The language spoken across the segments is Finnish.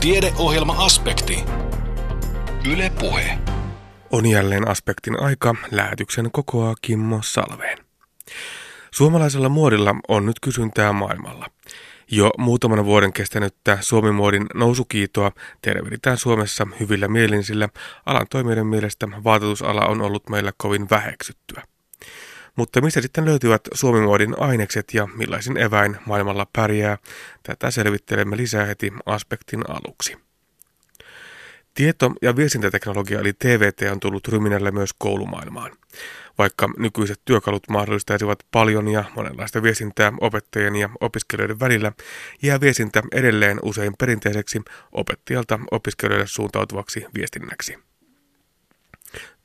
Tiedeohjelma-aspekti. Yle Puhe. On jälleen aspektin aika. Lähetyksen kokoaa Kimmo Salveen. Suomalaisella muodilla on nyt kysyntää maailmalla. Jo muutaman vuoden kestänyttä Suomi-muodin nousukiitoa tervehditään Suomessa hyvillä mielin, sillä alan toimijoiden mielestä vaatetusala on ollut meillä kovin väheksyttyä. Mutta mistä sitten löytyvät Suomi-muodin ainekset ja millaisin eväin maailmalla pärjää, tätä selvittelemme lisää heti aspektin aluksi. Tieto- ja viestintäteknologia eli TVT on tullut ryminälle myös koulumaailmaan. Vaikka nykyiset työkalut mahdollistaisivat paljon ja monenlaista viestintää opettajien ja opiskelijoiden välillä, jää viestintä edelleen usein perinteiseksi opettajalta opiskelijoille suuntautuvaksi viestinnäksi.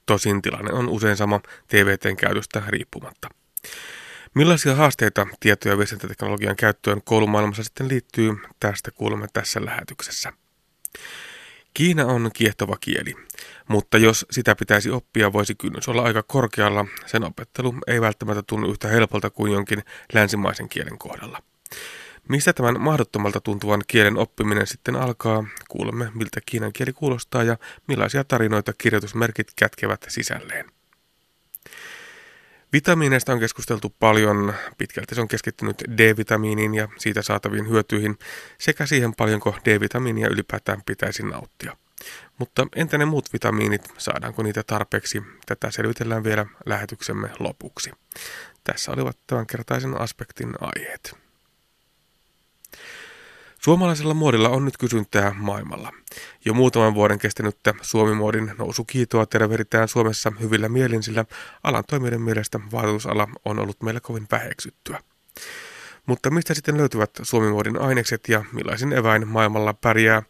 Tosin tilanne on usein sama TVTn käytöstä riippumatta. Millaisia haasteita tieto- ja viestintäteknologian käyttöön koulumaailmassa sitten liittyy, tästä kuulemme tässä lähetyksessä. Kiina on kiehtova kieli, mutta jos sitä pitäisi oppia, voisi kynnys olla aika korkealla. Sen opettelu ei välttämättä tunnu yhtä helpolta kuin jonkin länsimaisen kielen kohdalla. Mistä tämän mahdottomalta tuntuvan kielen oppiminen sitten alkaa? Kuulemme, miltä kiinan kieli kuulostaa ja millaisia tarinoita kirjoitusmerkit kätkevät sisälleen. Vitamiineista on keskusteltu paljon, pitkälti se on keskittynyt D-vitamiiniin ja siitä saataviin hyötyihin sekä siihen paljonko D-vitamiinia ylipäätään pitäisi nauttia. Mutta entä ne muut vitamiinit, saadaanko niitä tarpeeksi? Tätä selvitellään vielä lähetyksemme lopuksi. Tässä olivat tämänkertaisen aspektin aiheet. Suomalaisella muodilla on nyt kysyntää maailmalla. Jo muutaman vuoden kestänyttä Suomi-muodin nousukiitoa tervehditään Suomessa hyvillä mielin, sillä alan toimijoiden mielestä vaatetusala on ollut meillä kovin väheksyttyä. Mutta mistä sitten löytyvät Suomi-muodin ainekset ja millaisin eväin maailmalla pärjää?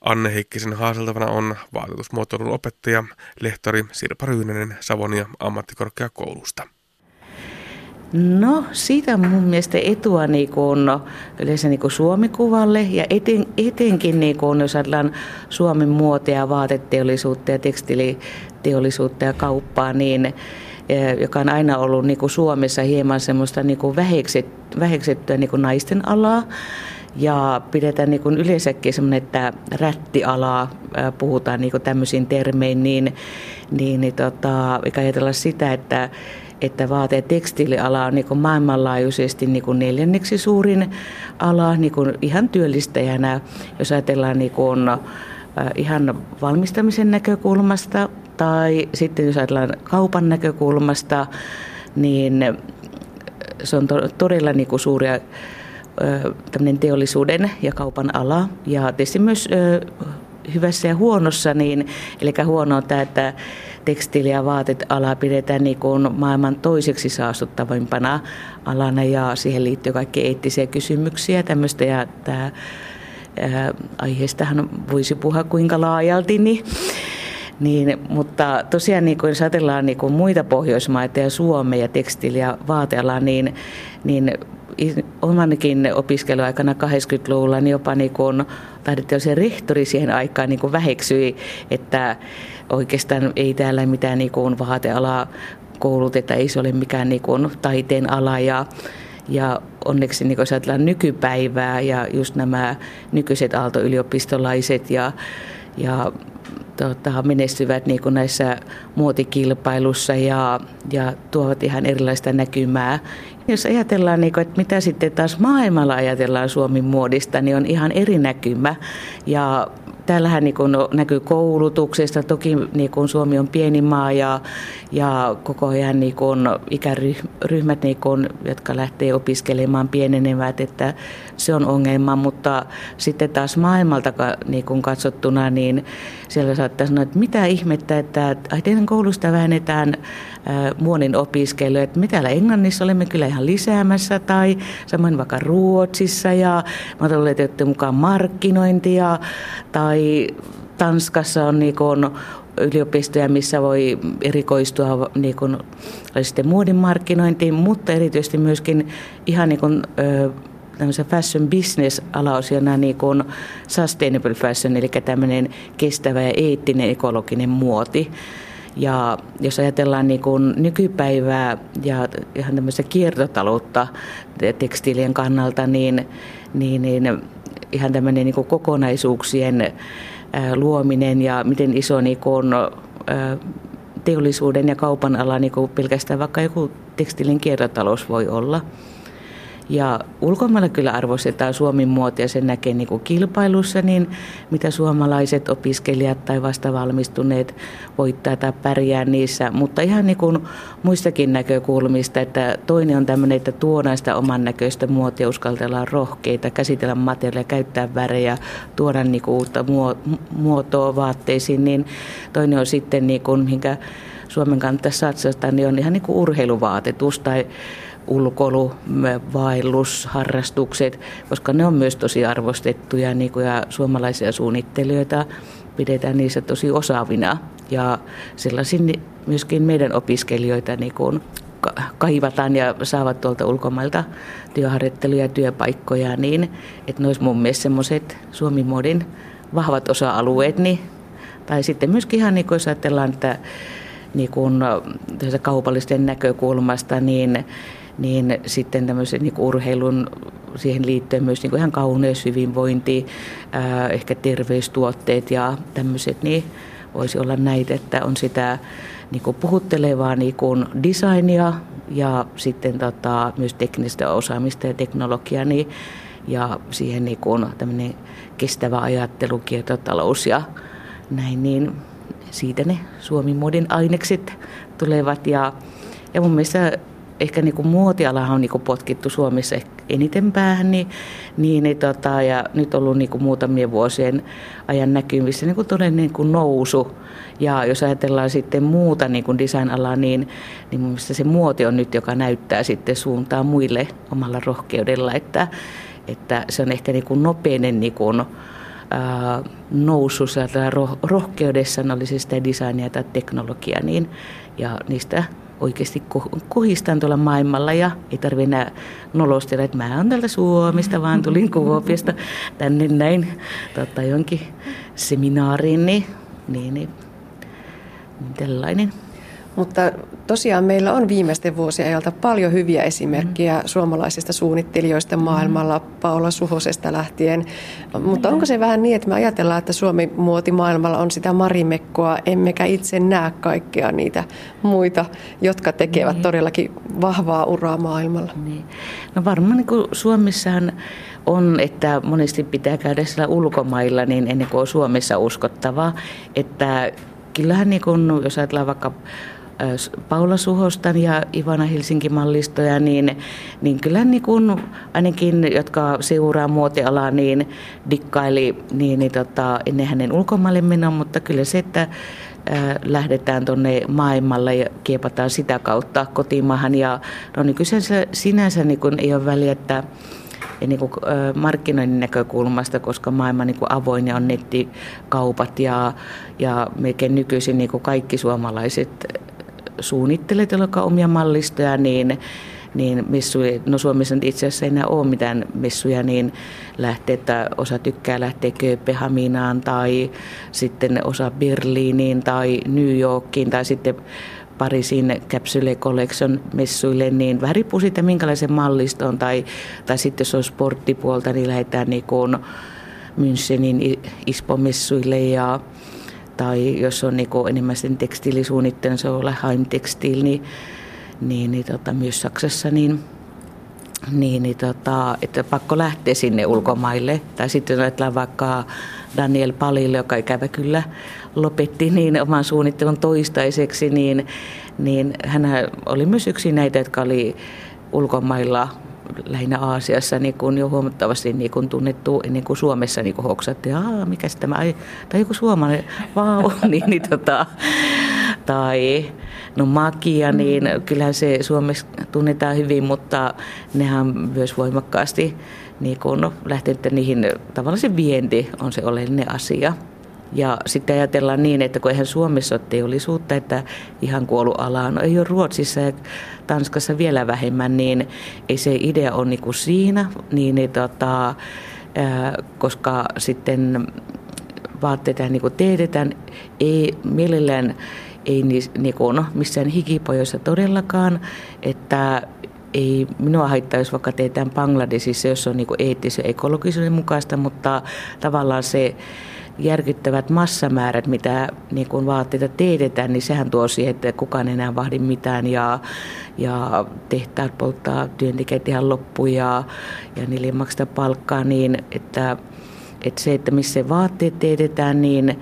Anne Heikkisen haaseltavana on vaatetusmuotoilun opettaja, lehtori Sirpa Ryynänen Savonia ammattikorkeakoulusta. No siitä on mun mielestä etua niin kuin, yleensä niin Suomikuvalle ja eten, etenkin niin kuin, jos ajatellaan Suomen muotia, vaateteollisuutta ja tekstiiliteollisuutta ja kauppaa, niin e, joka on aina ollut niin Suomessa hieman semmoista niin väheksettyä niin naisten alaa. Ja pidetään niin kuin yleensäkin semmoinen, että rättialaa puhutaan niin kuin tämmöisiin termein, niin, niin, niin tota, ajatella sitä, että että vaate- ja tekstiiliala on niin maailmanlaajuisesti niin neljänneksi suurin ala niin ihan työllistäjänä, jos ajatellaan niin kuin, äh, ihan valmistamisen näkökulmasta tai sitten jos ajatellaan kaupan näkökulmasta, niin se on to- todella niin kuin suuria äh, teollisuuden ja kaupan ala. Ja tietysti myös äh, hyvässä ja huonossa, niin, eli huono on tämä, että tekstiili- ja vaateala pidetään niin kuin maailman toiseksi saastuttavimpana alana ja siihen liittyy kaikki eettisiä kysymyksiä tämmöistä. Ja tämä ää, aiheestahan voisi puhua kuinka laajalti, niin niin, mutta tosiaan niin kun jos ajatellaan niin kuin muita Pohjoismaita ja Suomea ja tekstiili- ja vaatealaa, niin, niin omanakin opiskeluaikana 80-luvulla niin jopa niin taidettiin se rehtori siihen aikaan niin väheksyi, että oikeastaan ei täällä mitään niin kuin vaatealaa kouluteta, ei se ole mikään niin kuin taiteen ala ja ja onneksi niin jos ajatellaan nykypäivää ja just nämä nykyiset aalto-yliopistolaiset ja, ja tota, menestyvät niin kuin näissä muotikilpailussa ja, ja tuovat ihan erilaista näkymää. Jos ajatellaan, niin kuin, että mitä sitten taas maailmalla ajatellaan Suomen muodista, niin on ihan eri näkymä. Ja täällähän niin kuin näkyy koulutuksesta. Toki niin kuin Suomi on pieni maa ja, ja koko ajan niin kuin ikäryhmät, niin kuin, jotka lähtee opiskelemaan, pienenevät, että se on ongelma. Mutta sitten taas maailmalta niin kuin katsottuna, niin siellä saattaa sanoa, että mitä ihmettä, että teidän koulusta vähennetään muonin opiskelijoita. että me täällä Englannissa olemme kyllä ihan lisäämässä tai samoin vaikka Ruotsissa ja olen mukaan markkinointia tai Tanskassa on niin kuin yliopistoja, missä voi erikoistua niin kuin, sitten muodin markkinointiin, mutta erityisesti myöskin ihan niin kuin, tämmöisen fashion business alaosiona niin kuin sustainable fashion, eli tämmöinen kestävä ja eettinen ekologinen muoti. Ja jos ajatellaan niin kuin nykypäivää ja ihan tämmöistä kiertotaloutta tekstiilien kannalta, niin, niin, niin ihan tämmöinen niin kokonaisuuksien luominen ja miten iso niin kuin, teollisuuden ja kaupan ala niin kuin pelkästään vaikka joku tekstiilin kiertotalous voi olla. Ja ulkomailla kyllä arvostetaan Suomen muotia, sen näkee niin kuin kilpailussa, niin mitä suomalaiset opiskelijat tai vastavalmistuneet voittaa tai pärjää niissä. Mutta ihan niin kuin muistakin näkökulmista, että toinen on tämmöinen, että tuodaan sitä oman näköistä muotia, uskaltellaan rohkeita, käsitellä materiaalia, käyttää värejä, tuoda niin kuin uutta muotoa vaatteisiin, niin toinen on sitten, niin kuin, minkä Suomen kannattaisi satsata, niin on ihan niin kuin urheiluvaatetus tai ulkoilu, vaellus, harrastukset, koska ne on myös tosi arvostettuja niin kuin, ja suomalaisia suunnittelijoita pidetään niissä tosi osaavina. Ja sellaisin myöskin meidän opiskelijoita niin kuin kaivataan ja saavat tuolta ulkomailta työharjoitteluja ja työpaikkoja, niin että ne olisi mun mielestä semmoiset Suomi-modin vahvat osa-alueet, niin, tai sitten myöskin ihan niin kuin jos ajatellaan, että niin kuin, kaupallisten näkökulmasta, niin niin sitten tämmöisen niin urheilun siihen liittyen myös niin kuin ihan kauneus, hyvinvointi, ää, ehkä terveystuotteet ja tämmöiset, niin voisi olla näitä, että on sitä niin kuin puhuttelevaa niin kuin designia ja sitten tota, myös teknistä osaamista ja teknologiaa niin, ja siihen niin kuin kestävä ajattelu, kiertotalous ja näin, niin siitä ne Suomi-muodin ainekset tulevat ja, ja mun mielestä ehkä niin kuin muotialahan on niin kuin potkittu Suomessa eniten päähän, niin, niin, niin tota, ja nyt on ollut niin kuin muutamien vuosien ajan näkyvissä niin kuin niin kuin nousu. Ja jos ajatellaan sitten muuta niin kuin design-alaa, niin, niin mun mielestä se muoti on nyt, joka näyttää sitten suuntaa muille omalla rohkeudella, että, että se on ehkä niin kuin nopeinen niin kuin, nousu roh- rohkeudessa, oli se sitä designia tai teknologiaa, niin, ja niistä oikeasti kuhistan tuolla maailmalla ja ei tarvitse enää nolostella, että mä oon täältä Suomesta, vaan tulin Kuopiosta tänne näin tota, jonkin seminaariin, niin, niin, niin tällainen. Mutta tosiaan meillä on viimeisten vuosien ajalta paljon hyviä esimerkkejä mm. suomalaisista suunnittelijoista mm. maailmalla, Paula Suhosesta lähtien. Mutta onko se vähän niin, että me ajatellaan, että Suomi muoti maailmalla on sitä marimekkoa, emmekä itse näe kaikkea niitä muita, jotka tekevät niin. todellakin vahvaa uraa maailmalla? Niin. No varmaan niin kuin Suomessahan on, että monesti pitää käydä siellä ulkomailla niin ennen kuin on Suomessa uskottavaa, että kyllähän niin kuin, jos ajatellaan vaikka Paula Suhostan ja Ivana Helsinki mallistoja, niin, niin kyllä niin kuin ainakin, jotka seuraa muotialaa, niin dikkaili niin, niin tota, ennen hänen ulkomaille menoa, mutta kyllä se, että lähdetään tuonne maailmalle ja kiepataan sitä kautta kotimaahan. Ja no niin kyseessä sinänsä niin kuin ei ole väliä, että niin kuin markkinoinnin näkökulmasta, koska maailma niin avoin ja on nettikaupat ja, ja melkein nykyisin niin kaikki suomalaiset suunnittelee omia mallistoja, niin niin messuja, no Suomessa itse asiassa ei enää ole mitään messuja, niin lähtee, että osa tykkää lähteä Kööpenhaminaan tai sitten osa Berliiniin tai New Yorkiin tai sitten Pariisin Capsule Collection messuille, niin vähän riippuu siitä, minkälaisen malliston tai, tai sitten jos on sporttipuolta, niin lähdetään niin kuin Münchenin Ispo-messuille ja tai jos on niin enemmän sen tekstiilisuunnittelun, se on Heim Textil, niin, niin, niin tota, myös Saksassa, niin, niin, niin tota, että pakko lähteä sinne ulkomaille. Tai sitten ajatellaan vaikka Daniel Palille, joka ikävä kyllä lopetti niin oman suunnittelun toistaiseksi, niin, niin hän oli myös yksi näitä, jotka oli ulkomailla lähinnä Aasiassa niin kuin jo huomattavasti niin kuin tunnettu ennen kuin Suomessa niin kuin hoksattiin, että mikä tämä, ai, tai joku suomalainen, vau, niin, niin tota, tai no makia, niin kyllähän se Suomessa tunnetaan hyvin, mutta nehän myös voimakkaasti niin kuin no, lähtenyt niihin, tavallaan se vienti on se oleellinen asia. Ja sitten ajatellaan niin, että kun eihän Suomessa ole teollisuutta, että ihan kuollut ala, no ei ole Ruotsissa ja Tanskassa vielä vähemmän, niin ei se idea ole niin kuin siinä, niin, niin tota, koska sitten vaatteita niin kuin teetetään, ei mielellään ei niin kuin, no, missään hikipojoissa todellakaan, että ei minua haittaa, jos vaikka teetään Bangladesissa, jos on niin eettisen ekologisuuden mukaista, mutta tavallaan se järkyttävät massamäärät, mitä niin kuin vaatteita teetetään, niin sehän tuo siihen, että kukaan enää vahdi mitään ja, ja tehtaat polttaa työntekijät ihan loppuun ja, ja niille maksaa palkkaa niin, että, että se, että missä vaatteet teetetään, niin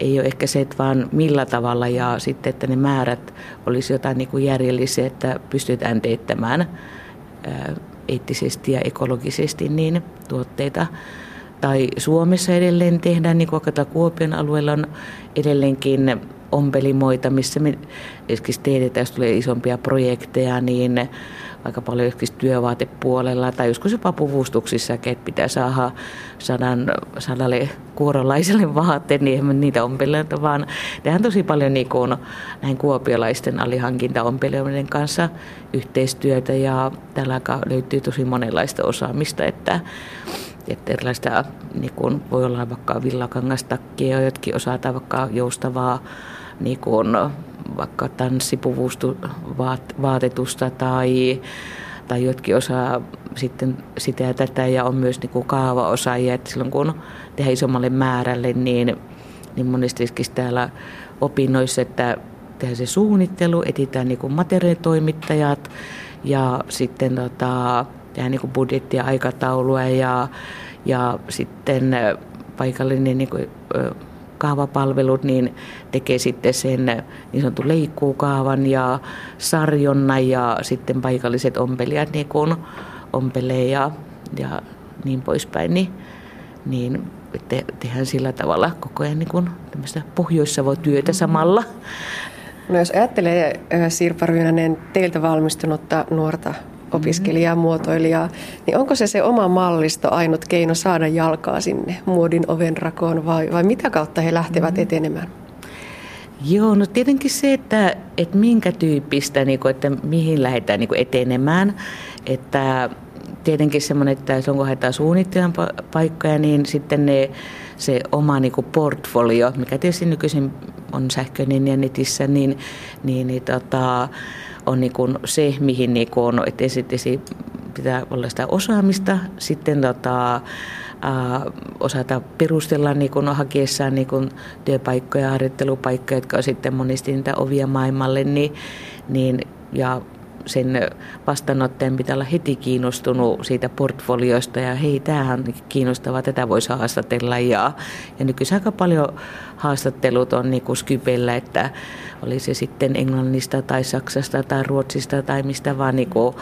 ei ole ehkä se, että vaan millä tavalla ja sitten, että ne määrät olisi jotain niin kuin järjellisiä, että pystytään teettämään eettisesti ja ekologisesti niin tuotteita. Tai Suomessa edelleen tehdään, niin kuin vaikka Kuopion alueella on edelleenkin ompelimoita, missä me esimerkiksi teetetään, jos tulee isompia projekteja, niin aika paljon joskus työvaatepuolella tai joskus jopa puvustuksissa, että pitää saada sadan, sadalle kuorolaiselle vaatteet, niin eihän niitä ompelijoita, vaan. Tehdään tosi paljon niin kuin näin kuopiolaisten alihankintaompelijoiden kanssa yhteistyötä ja täällä löytyy tosi monenlaista osaamista, että että erilaista, niin kuin voi olla vaikka villakangastakkia, jotkin osata vaikka joustavaa niin kuin vaikka tanssipuvustuvaatetusta tai, tai jotkin osaa sitten sitä ja tätä ja on myös niin kuin kaavaosaajia, että silloin kun tehdään isommalle määrälle, niin, niin monesti täällä opinnoissa, että tehdään se suunnittelu, etitään niin materiaalitoimittajat ja sitten tota, tehdään niin kuin budjettia, aikataulua ja, ja sitten paikallinen niin kuin, kaavapalvelut niin tekee sitten sen niin sanotun leikkuukaavan ja sarjonna ja sitten paikalliset ompelijat niin kuin ompelee ja, ja niin poispäin. Niin, niin te, tehdään sillä tavalla koko ajan niin kuin Pohjois-Savo-työtä samalla. No jos ajattelee Sirpa Ryynänen teiltä valmistunutta nuorta opiskelijaa, muotoilijaa, niin onko se se oma mallisto ainut keino saada jalkaa sinne muodin oven rakoon vai, vai mitä kautta he lähtevät mm. etenemään? Joo, no tietenkin se, että, että minkä tyyppistä, niin kuin, että mihin lähdetään niin kuin etenemään. Että tietenkin semmoinen, että on kun haetaan suunnittelijan paikkoja, niin sitten ne, se oma niin kuin portfolio, mikä tietysti nykyisin on sähköinen ja netissä, niin, niin, niin tota, on niin kuin se, mihin niin kuin on, että esitisi, pitää olla sitä osaamista, sitten tota, Uh, osata perustella niin kun hakiessaan niin kun työpaikkoja, harjoittelupaikkoja, jotka on sitten monesti niitä ovia maailmalle, niin, niin, ja sen vastaanottajan pitää olla heti kiinnostunut siitä portfoliosta ja hei, tämähän on kiinnostavaa, tätä voisi haastatella. Ja, ja nykyisin aika paljon haastattelut on niin kuin Skypellä, että oli se sitten Englannista tai Saksasta tai Ruotsista tai mistä vaan niin kuin,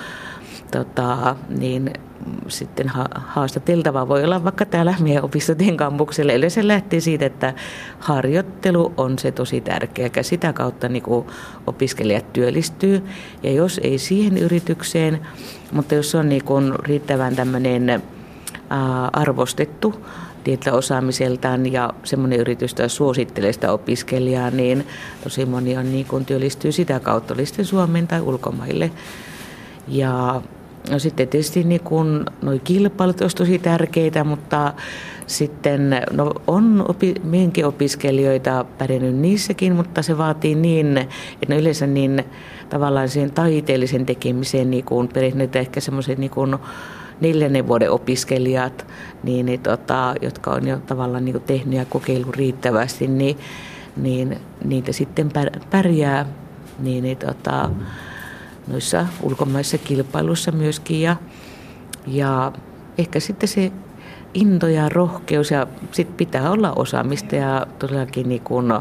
tota, niin sitten ha- haastateltava voi olla vaikka täällä meidän opistotien kampuksella. Eli se lähtee siitä, että harjoittelu on se tosi tärkeä. Ja sitä kautta niin kuin opiskelijat työllistyy. Ja jos ei siihen yritykseen, mutta jos on niin kuin riittävän tämmöinen arvostettu tietyllä osaamiseltaan ja semmoinen yritys tai suosittelee sitä opiskelijaa, niin tosi moni on niin kuin työllistyy sitä kautta, oli sitten Suomeen tai ulkomaille. Ja No sitten tietysti niin kun, noi kilpailut olisi tosi tärkeitä, mutta sitten no on opi, opiskelijoita pärjännyt niissäkin, mutta se vaatii niin, että ne yleensä niin tavallaan siihen taiteellisen tekemiseen niin kuin perehtyneet ehkä semmoiset niin neljännen vuoden opiskelijat, niin, niin tota, jotka on jo tavallaan niin tehnyt ja kokeillut riittävästi, niin, niin niitä sitten pärjää. Niin, niin tota, noissa ulkomaissa kilpailuissa myöskin ja, ja ehkä sitten se into ja rohkeus ja sitten pitää olla osaamista ja todellakin niin kuin,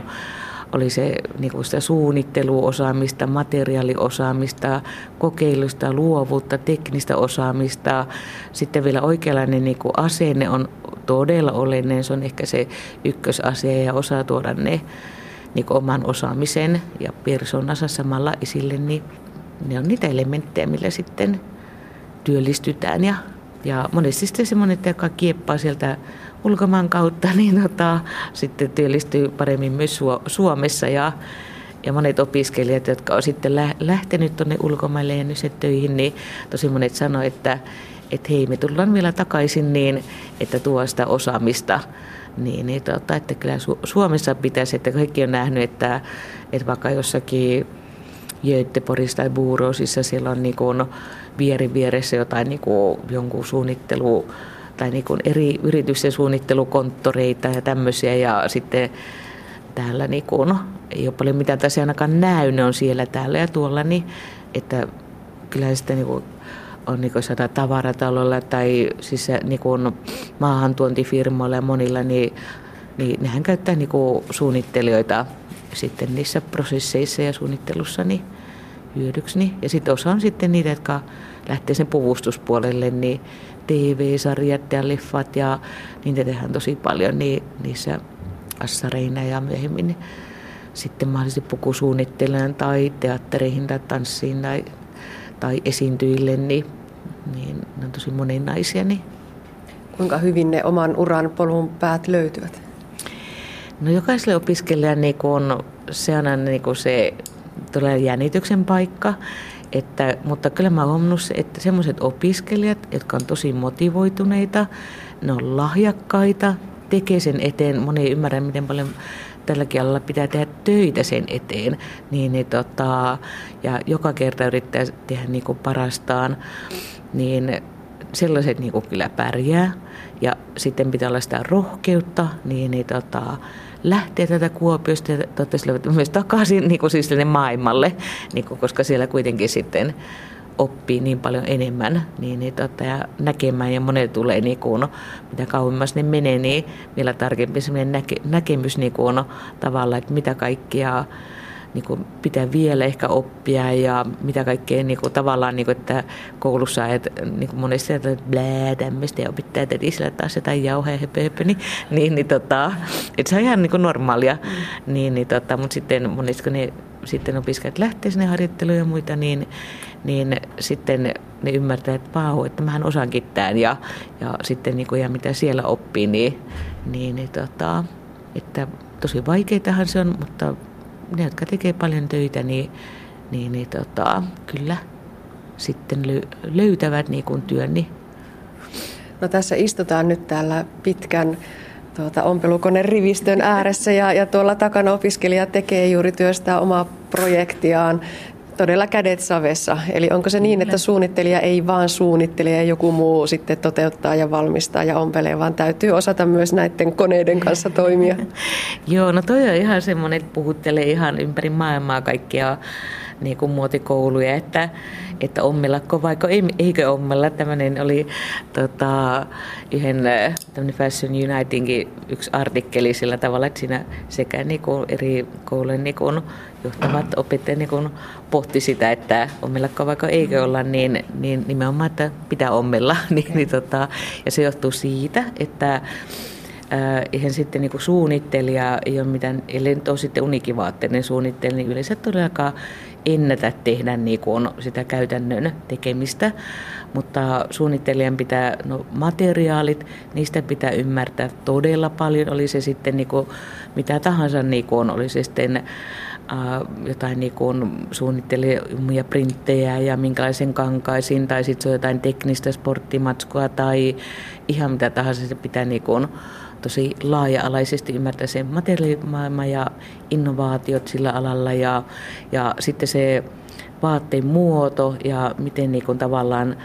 oli se niin kuin sitä suunnitteluosaamista, materiaaliosaamista, kokeilusta, luovuutta, teknistä osaamista. Sitten vielä oikeanlainen niin kuin asenne on todella oleellinen. Se on ehkä se ykkösasia ja osaa tuoda ne niin oman osaamisen ja persoonansa samalla esille. Niin ne on niitä elementtejä, millä sitten työllistytään. Ja, ja monesti sitten semmoinen, joka kieppaa sieltä ulkomaan kautta, niin tota, sitten työllistyy paremmin myös Suomessa. Ja, ja monet opiskelijat, jotka on sitten lähtenyt tuonne ulkomaille ja nyt töihin, niin tosi monet sanoivat, että, että hei, me tullaan vielä takaisin niin, että tuo sitä osaamista niin, niin tota, että kyllä Suomessa pitäisi, että kaikki on nähnyt, että, että vaikka jossakin Göteborgissa tai Buurosissa siellä on niin kuin vieri vieressä jotain niin kuin jonkun suunnittelu tai niin kuin eri yritysten suunnittelukonttoreita ja tämmöisiä ja sitten täällä niin kuin, ei ole paljon mitään tässä ainakaan näy, ne on siellä täällä ja tuolla, niin että kyllä sitten niin kuin on niin sata tavaratalolla tai siis niin maahantuontifirmoilla ja monilla, niin, niin nehän käyttää niin suunnittelijoita sitten niissä prosesseissa ja suunnittelussa niin hyödyksi. Niin. Ja sitten osa on sitten niitä, jotka lähtee sen puvustuspuolelle, niin TV-sarjat ja leffat ja niitä tehdään tosi paljon niin, niissä assareina ja myöhemmin sitten mahdollisesti pukusuunnittelijan tai teattereihin tai tanssiin tai, tai esiintyjille, niin, niin ne on tosi moninaisia. Niin. Kuinka hyvin ne oman uran polun päät löytyvät? No jokaiselle opiskelijalle niin kun, se on niin se tulee jännityksen paikka. Että, mutta kyllä mä oon että semmoiset opiskelijat, jotka on tosi motivoituneita, ne on lahjakkaita, tekee sen eteen, moni ei ymmärrä, miten paljon tälläkin alalla pitää tehdä töitä sen eteen, niin, niin tota, ja joka kerta yrittää tehdä niin kuin parastaan, niin sellaiset niin kuin kyllä pärjää. Ja sitten pitää olla sitä rohkeutta, niin, niin tota, lähteä tätä Kuopiosta ja toivottavasti myös takaisin niin kuin siis maailmalle, niin kuin, koska siellä kuitenkin sitten oppii niin paljon enemmän niin, niin tota, ja näkemään ja monet tulee niin kuin, mitä kauemmas ne menee, niin vielä tarkempi näke, näkemys niin kuin, tavallaan, että mitä kaikkia niin kuin pitää vielä ehkä oppia ja mitä kaikkea niin kuin tavallaan, niin kuin, että koulussa että niin kuin monesti että blää tämmöistä ja opittaa sillä taas jotain jauheja höpö, höpö, niin, niin, niin tota, että se on ihan niin kuin normaalia, mm. niin, niin tota, mutta sitten monesti kun ne sitten opiskelijat lähtee sinne harjoitteluun ja muita, niin, niin sitten ne ymmärtää, että vau, että mähän osaankin tämän ja, ja sitten niin kuin, ja mitä siellä oppii, niin, niin, niin tota, että tosi vaikeitahan se on, mutta ne, jotka tekee paljon töitä, niin, niin, niin tota, kyllä sitten löytävät niin kuin työn. Niin. No tässä istutaan nyt täällä pitkän tuota, ompelukone rivistön ääressä ja, ja tuolla takana opiskelija tekee juuri työstää omaa projektiaan todella kädet savessa. Eli onko se niin, että suunnittelija ei vaan suunnittele ja joku muu sitten toteuttaa ja valmistaa ja ompelee, vaan täytyy osata myös näiden koneiden kanssa toimia? Joo, no toi on ihan semmoinen, että puhuttelee ihan ympäri maailmaa kaikkia niin kuin muotikouluja, että, että ommellako vaikka ei, eikö ommella. Tämmöinen oli tota, yhden Fashion Unitingin yksi artikkeli sillä tavalla, että siinä sekä niin kuin eri koulujen niin kuin johtavat opettajat niin pohti sitä, että ommellako vaikka eikö olla, niin, niin nimenomaan, että pitää ommella. niin, niin, tota, ja se johtuu siitä, että eihän sitten niin suunnittelija ei ole mitään, ellei nyt ole sitten unikivaatteinen suunnittelija, niin yleensä todellakaan ennätä tehdä niin kuin sitä käytännön tekemistä, mutta suunnittelijan pitää, no materiaalit, niistä pitää ymmärtää todella paljon, oli se sitten niin kuin mitä tahansa, niin kuin, oli se sitten jotain niin kuin suunnittelee omia printtejä ja minkälaisen kankaisiin, tai sitten se on jotain teknistä sporttimatskua tai ihan mitä tahansa. Se pitää niin kuin, tosi laaja-alaisesti ymmärtää sen materiaalimaailma ja innovaatiot sillä alalla. Ja, ja sitten se vaatteen muoto ja miten niin kuin tavallaan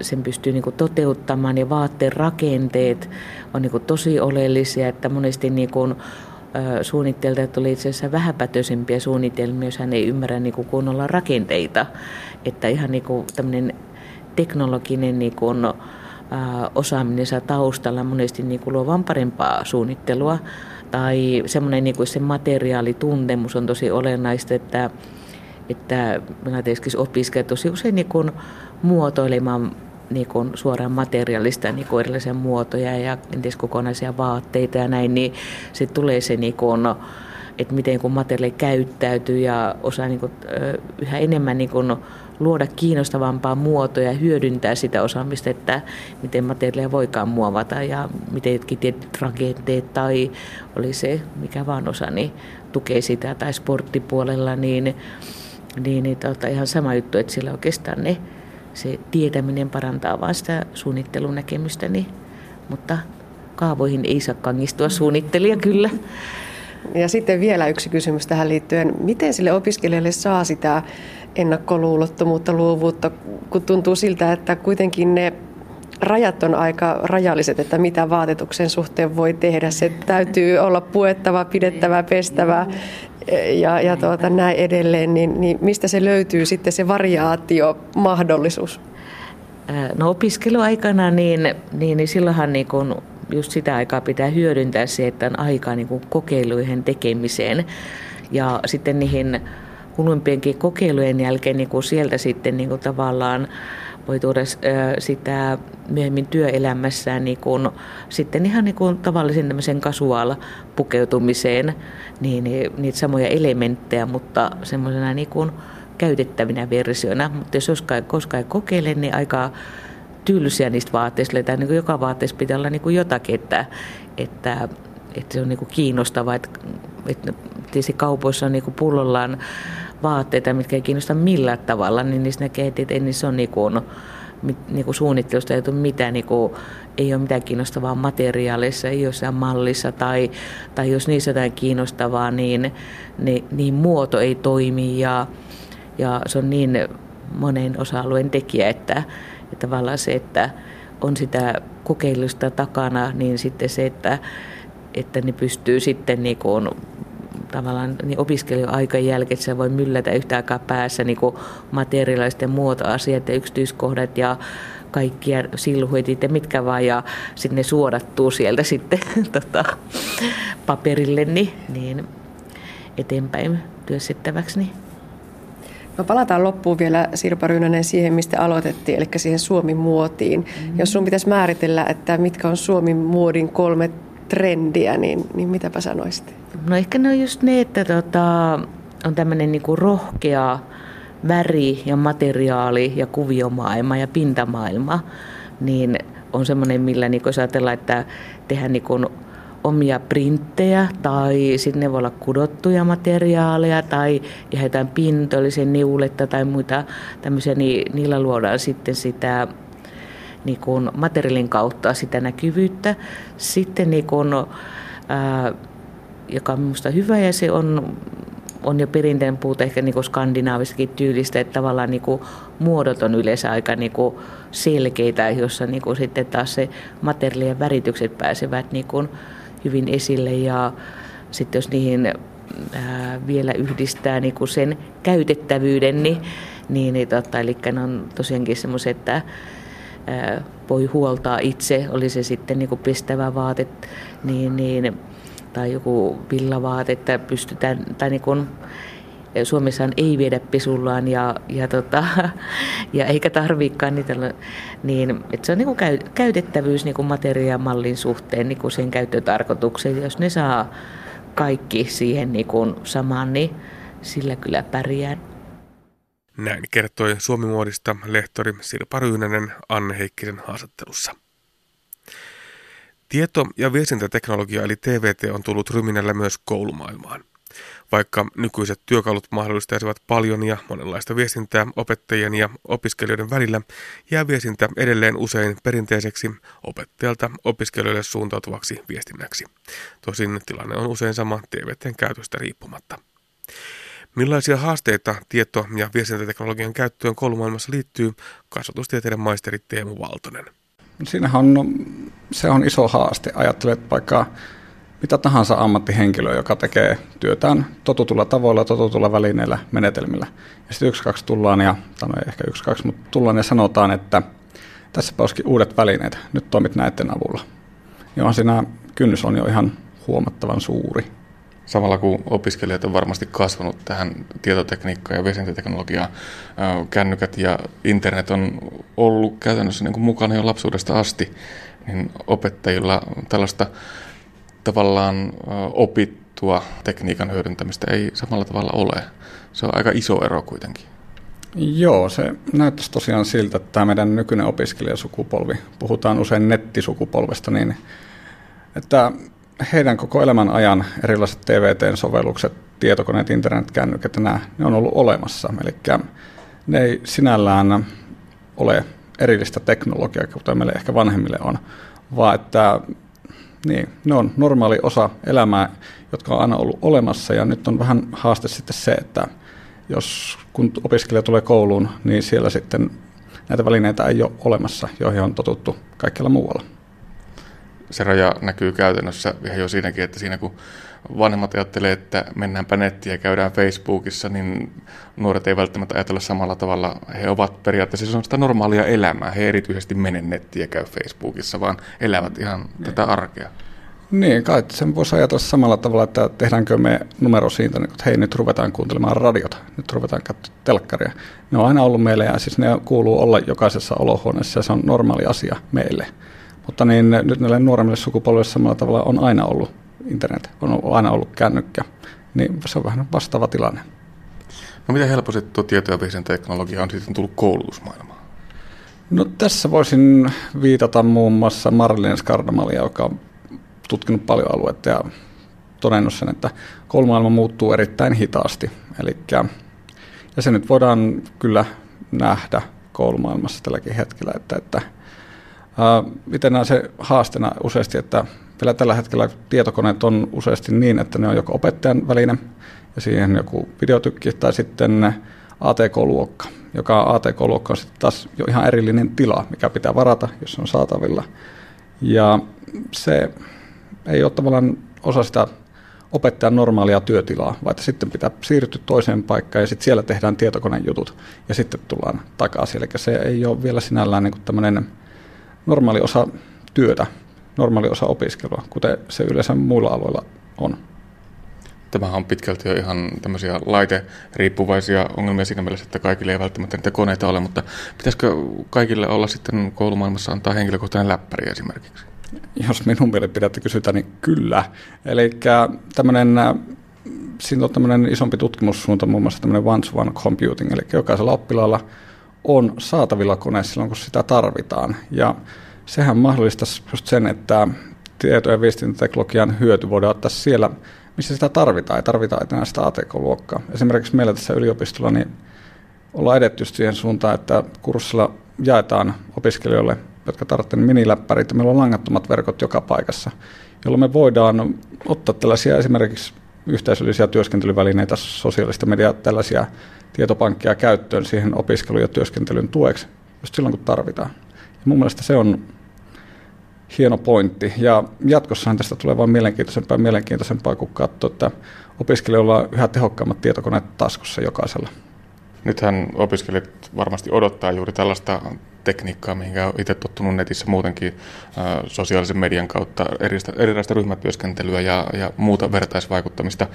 sen pystyy niin kuin toteuttamaan. Ja vaatteen rakenteet on niin kuin tosi oleellisia, että monesti niin kuin suunnittelijat oli itse asiassa vähäpätöisempiä suunnitelmia, jos hän ei ymmärrä niin kuin kunnolla rakenteita. Että ihan niin kuin tämmöinen teknologinen niin kuin, osaaminen saa taustalla monesti niin kuin luovan parempaa suunnittelua. Tai semmoinen niin kuin se materiaalituntemus on tosi olennaista, että, että minä opiskelijat tosi usein niin kuin muotoilemaan niin kuin suoraan materiaalista niin kuin erilaisia muotoja ja kenties kokonaisia vaatteita ja näin, niin se tulee se, niin kuin, että miten kun materiaali käyttäytyy ja osaa niin kuin, yhä enemmän niin kuin, luoda kiinnostavampaa muotoa ja hyödyntää sitä osaamista, että miten materiaalia voikaan muovata ja miten jotkin tietyt rakenteet tai oli se mikä vaan osa, niin tukee sitä. Tai sporttipuolella, niin, niin, niin tota, ihan sama juttu, että sillä oikeastaan ne se tietäminen parantaa vaan sitä suunnittelun näkemystä, niin, mutta kaavoihin ei saa kangistua suunnittelija kyllä. Ja sitten vielä yksi kysymys tähän liittyen. Miten sille opiskelijalle saa sitä ennakkoluulottomuutta, luovuutta, kun tuntuu siltä, että kuitenkin ne rajat on aika rajalliset, että mitä vaatetuksen suhteen voi tehdä. Se täytyy olla puettava, pidettävä, pestävä ja, ja tuota, näin edelleen. Niin, niin mistä se löytyy sitten se variaatiomahdollisuus? No opiskeluaikana, niin, niin, niin silloinhan niin kun just sitä aikaa pitää hyödyntää se, että on aikaa niin kokeiluihin tekemiseen. Ja sitten niihin kulumpienkin kokeilujen jälkeen niin kuin sieltä sitten niin tavallaan voi tuoda sitä myöhemmin työelämässään niin kuin, sitten ihan niin kuin tavallisen tämmöisen kasuaal pukeutumiseen, niin, niin niitä samoja elementtejä, mutta semmoisena niin kuin käytettävinä versioina. Mutta jos koskaan, koskaan ei kokeile, niin aika tylsiä niistä vaatteista. Tai niin joka vaatteessa pitää olla niin jotakin, että, että, että se on niin kiinnostavaa. Että, että tietysti kaupoissa on niin pullollaan vaatteita, mitkä ei kiinnosta millään tavalla, niin niissä näkee, että ei niissä on niin kuin, niin kuin suunnittelusta ei ole mitään, niin kuin, ei ole mitään kiinnostavaa materiaalissa, ei jossain mallissa tai, tai jos niissä jotain kiinnostavaa, niin, niin, niin muoto ei toimi ja, ja se on niin monen osa-alueen tekijä, että, että tavallaan se, että on sitä kokeilusta takana, niin sitten se, että, että ne pystyy sitten niin kuin tavallaan niin opiskelijoaikan jälkeen, että se voi myllätä yhtä aikaa päässä niin materiaalisten muotoasiat ja yksityiskohdat ja kaikkia silhuetit ja mitkä vaan ja sitten ne suodattuu sieltä sitten tota, paperille niin, niin eteenpäin työstettäväksi. Niin. No palataan loppuun vielä Sirpa Ryynänen siihen, mistä aloitettiin, eli siihen Suomi-muotiin. Mm-hmm. Jos sun pitäisi määritellä, että mitkä on Suomi-muodin kolme trendiä, niin, niin mitäpä sanoisit? No ehkä ne on just ne, että tota, on tämmöinen niinku rohkea väri ja materiaali ja kuviomaailma ja pintamaailma, niin on semmoinen, millä niin jos ajatellaan, että tehdään niin omia printtejä tai sitten ne voi olla kudottuja materiaaleja tai ihan jotain pintollisen niuletta tai muita tämmöisiä, niin niillä luodaan sitten sitä niin kuin materiaalin kautta sitä näkyvyyttä. Sitten niin kuin, ää, joka on minusta hyvä ja se on, on jo perinteinen puute ehkä niin skandinaavistakin tyylistä, että tavallaan niin kuin muodot on yleensä aika niin kuin selkeitä, jossa niin kuin sitten taas se materiaalien väritykset pääsevät niin kuin hyvin esille ja sitten jos niihin ää, vielä yhdistää niin kuin sen käytettävyyden, niin, niin, niin tota, eli ne on tosiaankin semmoiset, että voi huoltaa itse, oli se sitten niin kuin pistävä vaate niin, niin, tai joku villavaate, että pystytään, tai niin kuin, Suomessaan ei viedä pesullaan ja, ja, tota, ja eikä tarviikaan niitä, niin että se on niin kuin käy, käytettävyys niin kuin materiaalimallin suhteen niin kuin sen käyttötarkoituksen. Jos ne saa kaikki siihen niin kuin samaan, niin sillä kyllä pärjää. Näin kertoi Suomi-muodista lehtori Sirpa Ryynänen Anne Heikkisen haastattelussa. Tieto- ja viestintäteknologia eli TVT on tullut ryminällä myös koulumaailmaan. Vaikka nykyiset työkalut mahdollistaisivat paljon ja monenlaista viestintää opettajien ja opiskelijoiden välillä, jää viestintä edelleen usein perinteiseksi opettajalta opiskelijoille suuntautuvaksi viestinnäksi. Tosin tilanne on usein sama TVTn käytöstä riippumatta. Millaisia haasteita tieto- ja viestintäteknologian käyttöön koulumaailmassa liittyy, kasvatustieteiden maisteri Teemu Valtonen. Siinähän on, se on iso haaste. Ajattelet vaikka mitä tahansa ammattihenkilö, joka tekee työtään totutulla tavoilla, totutulla välineillä, menetelmillä. Ja sitten yksi, kaksi tullaan, ja, tai no ehkä yksi, kaksi, mutta tullaan ja sanotaan, että tässä olisikin uudet välineet, nyt toimit näiden avulla. Ja on siinä kynnys on jo ihan huomattavan suuri. Samalla kun opiskelijat on varmasti kasvanut tähän tietotekniikkaan ja viestintäteknologiaan, kännykät ja internet on ollut käytännössä niin kuin mukana jo lapsuudesta asti, niin opettajilla tällaista tavallaan opittua tekniikan hyödyntämistä ei samalla tavalla ole. Se on aika iso ero kuitenkin. Joo, se näyttäisi tosiaan siltä, että tämä meidän nykyinen opiskelijasukupolvi, puhutaan usein nettisukupolvesta, niin että heidän koko elämän ajan erilaiset TVT-sovellukset, tietokoneet, internetkännykät, nämä, ne on ollut olemassa. Eli ne ei sinällään ole erillistä teknologiaa, kuten meille ehkä vanhemmille on, vaan että Niin, ne on normaali osa elämää, jotka on aina ollut olemassa ja nyt on vähän haaste sitten se, että jos kun opiskelija tulee kouluun, niin siellä sitten näitä välineitä ei ole olemassa, joihin on totuttu kaikkialla muualla. Se raja näkyy käytännössä ihan jo siinäkin, että siinä kun vanhemmat ajattelee, että mennäänpä nettiin ja käydään Facebookissa, niin nuoret ei välttämättä ajatella samalla tavalla. He ovat periaatteessa, se on sitä normaalia elämää. He erityisesti mene nettiin ja käy Facebookissa, vaan elävät ihan tätä arkea. Niin, kai sen voisi ajatella samalla tavalla, että tehdäänkö me numero siitä, niin että hei nyt ruvetaan kuuntelemaan radiota, nyt ruvetaan katsomaan telkkaria. Ne on aina ollut meille ja siis ne kuuluu olla jokaisessa olohuoneessa ja se on normaali asia meille. Mutta niin nyt näille nuoremmille sukupolville samalla tavalla on aina ollut internet, on aina ollut kännykkä, niin se on vähän vastaava tilanne. No miten helposti tuo tieto- ja teknologia on sitten tullut koulutusmaailmaan? No tässä voisin viitata muun muassa Marilyn Skardamalia, joka on tutkinut paljon aluetta ja todennut sen, että koulumaailma muuttuu erittäin hitaasti. Elikkä, ja se nyt voidaan kyllä nähdä koulumaailmassa tälläkin hetkellä, että, että miten se haasteena useasti, että vielä tällä hetkellä tietokoneet on useasti niin, että ne on joko opettajan väline ja siihen joku videotykki tai sitten ATK-luokka, joka ATK-luokka on sitten taas jo ihan erillinen tila, mikä pitää varata, jos se on saatavilla. Ja se ei ole tavallaan osa sitä opettajan normaalia työtilaa, vaan sitten pitää siirtyä toiseen paikkaan ja sitten siellä tehdään tietokonejutut ja sitten tullaan takaisin. Eli se ei ole vielä sinällään niin tämmöinen normaali osa työtä, normaali osa opiskelua, kuten se yleensä muilla aloilla on. Tämähän on pitkälti jo ihan tämmöisiä laite-riippuvaisia ongelmia siinä mielessä, että kaikille ei välttämättä niitä koneita ole, mutta pitäisikö kaikille olla sitten koulumaailmassa antaa henkilökohtainen läppäri esimerkiksi? Jos minun mielipidettä kysytään, niin kyllä. Eli tämmöinen siinä on tämmöinen isompi tutkimussuunta, muun muassa tämmöinen one-to-one computing, eli jokaisella oppilaalla on saatavilla kone silloin, kun sitä tarvitaan. Ja sehän mahdollistaisi just sen, että tieto- ja viestintäteknologian hyöty voidaan ottaa siellä, missä sitä tarvitaan. Ei tarvita enää sitä ATK-luokkaa. Esimerkiksi meillä tässä yliopistolla niin ollaan edetty siihen suuntaan, että kurssilla jaetaan opiskelijoille, jotka tarvitsevat miniläppärit, meillä on langattomat verkot joka paikassa, jolloin me voidaan ottaa tällaisia esimerkiksi yhteisöllisiä työskentelyvälineitä, sosiaalista mediaa, tällaisia tietopankkeja käyttöön siihen opiskelun ja työskentelyn tueksi, just silloin kun tarvitaan. Ja mun mielestä se on hieno pointti. Ja jatkossahan tästä tulee vain mielenkiintoisempaa ja mielenkiintoisempaa, kun katsoo, että opiskelijoilla on yhä tehokkaammat tietokoneet taskussa jokaisella. Nythän opiskelijat varmasti odottaa juuri tällaista tekniikkaa, mihin on itse tottunut netissä muutenkin sosiaalisen median kautta erilaista, erilaista ryhmätyöskentelyä ja, ja muuta vertaisvaikuttamista,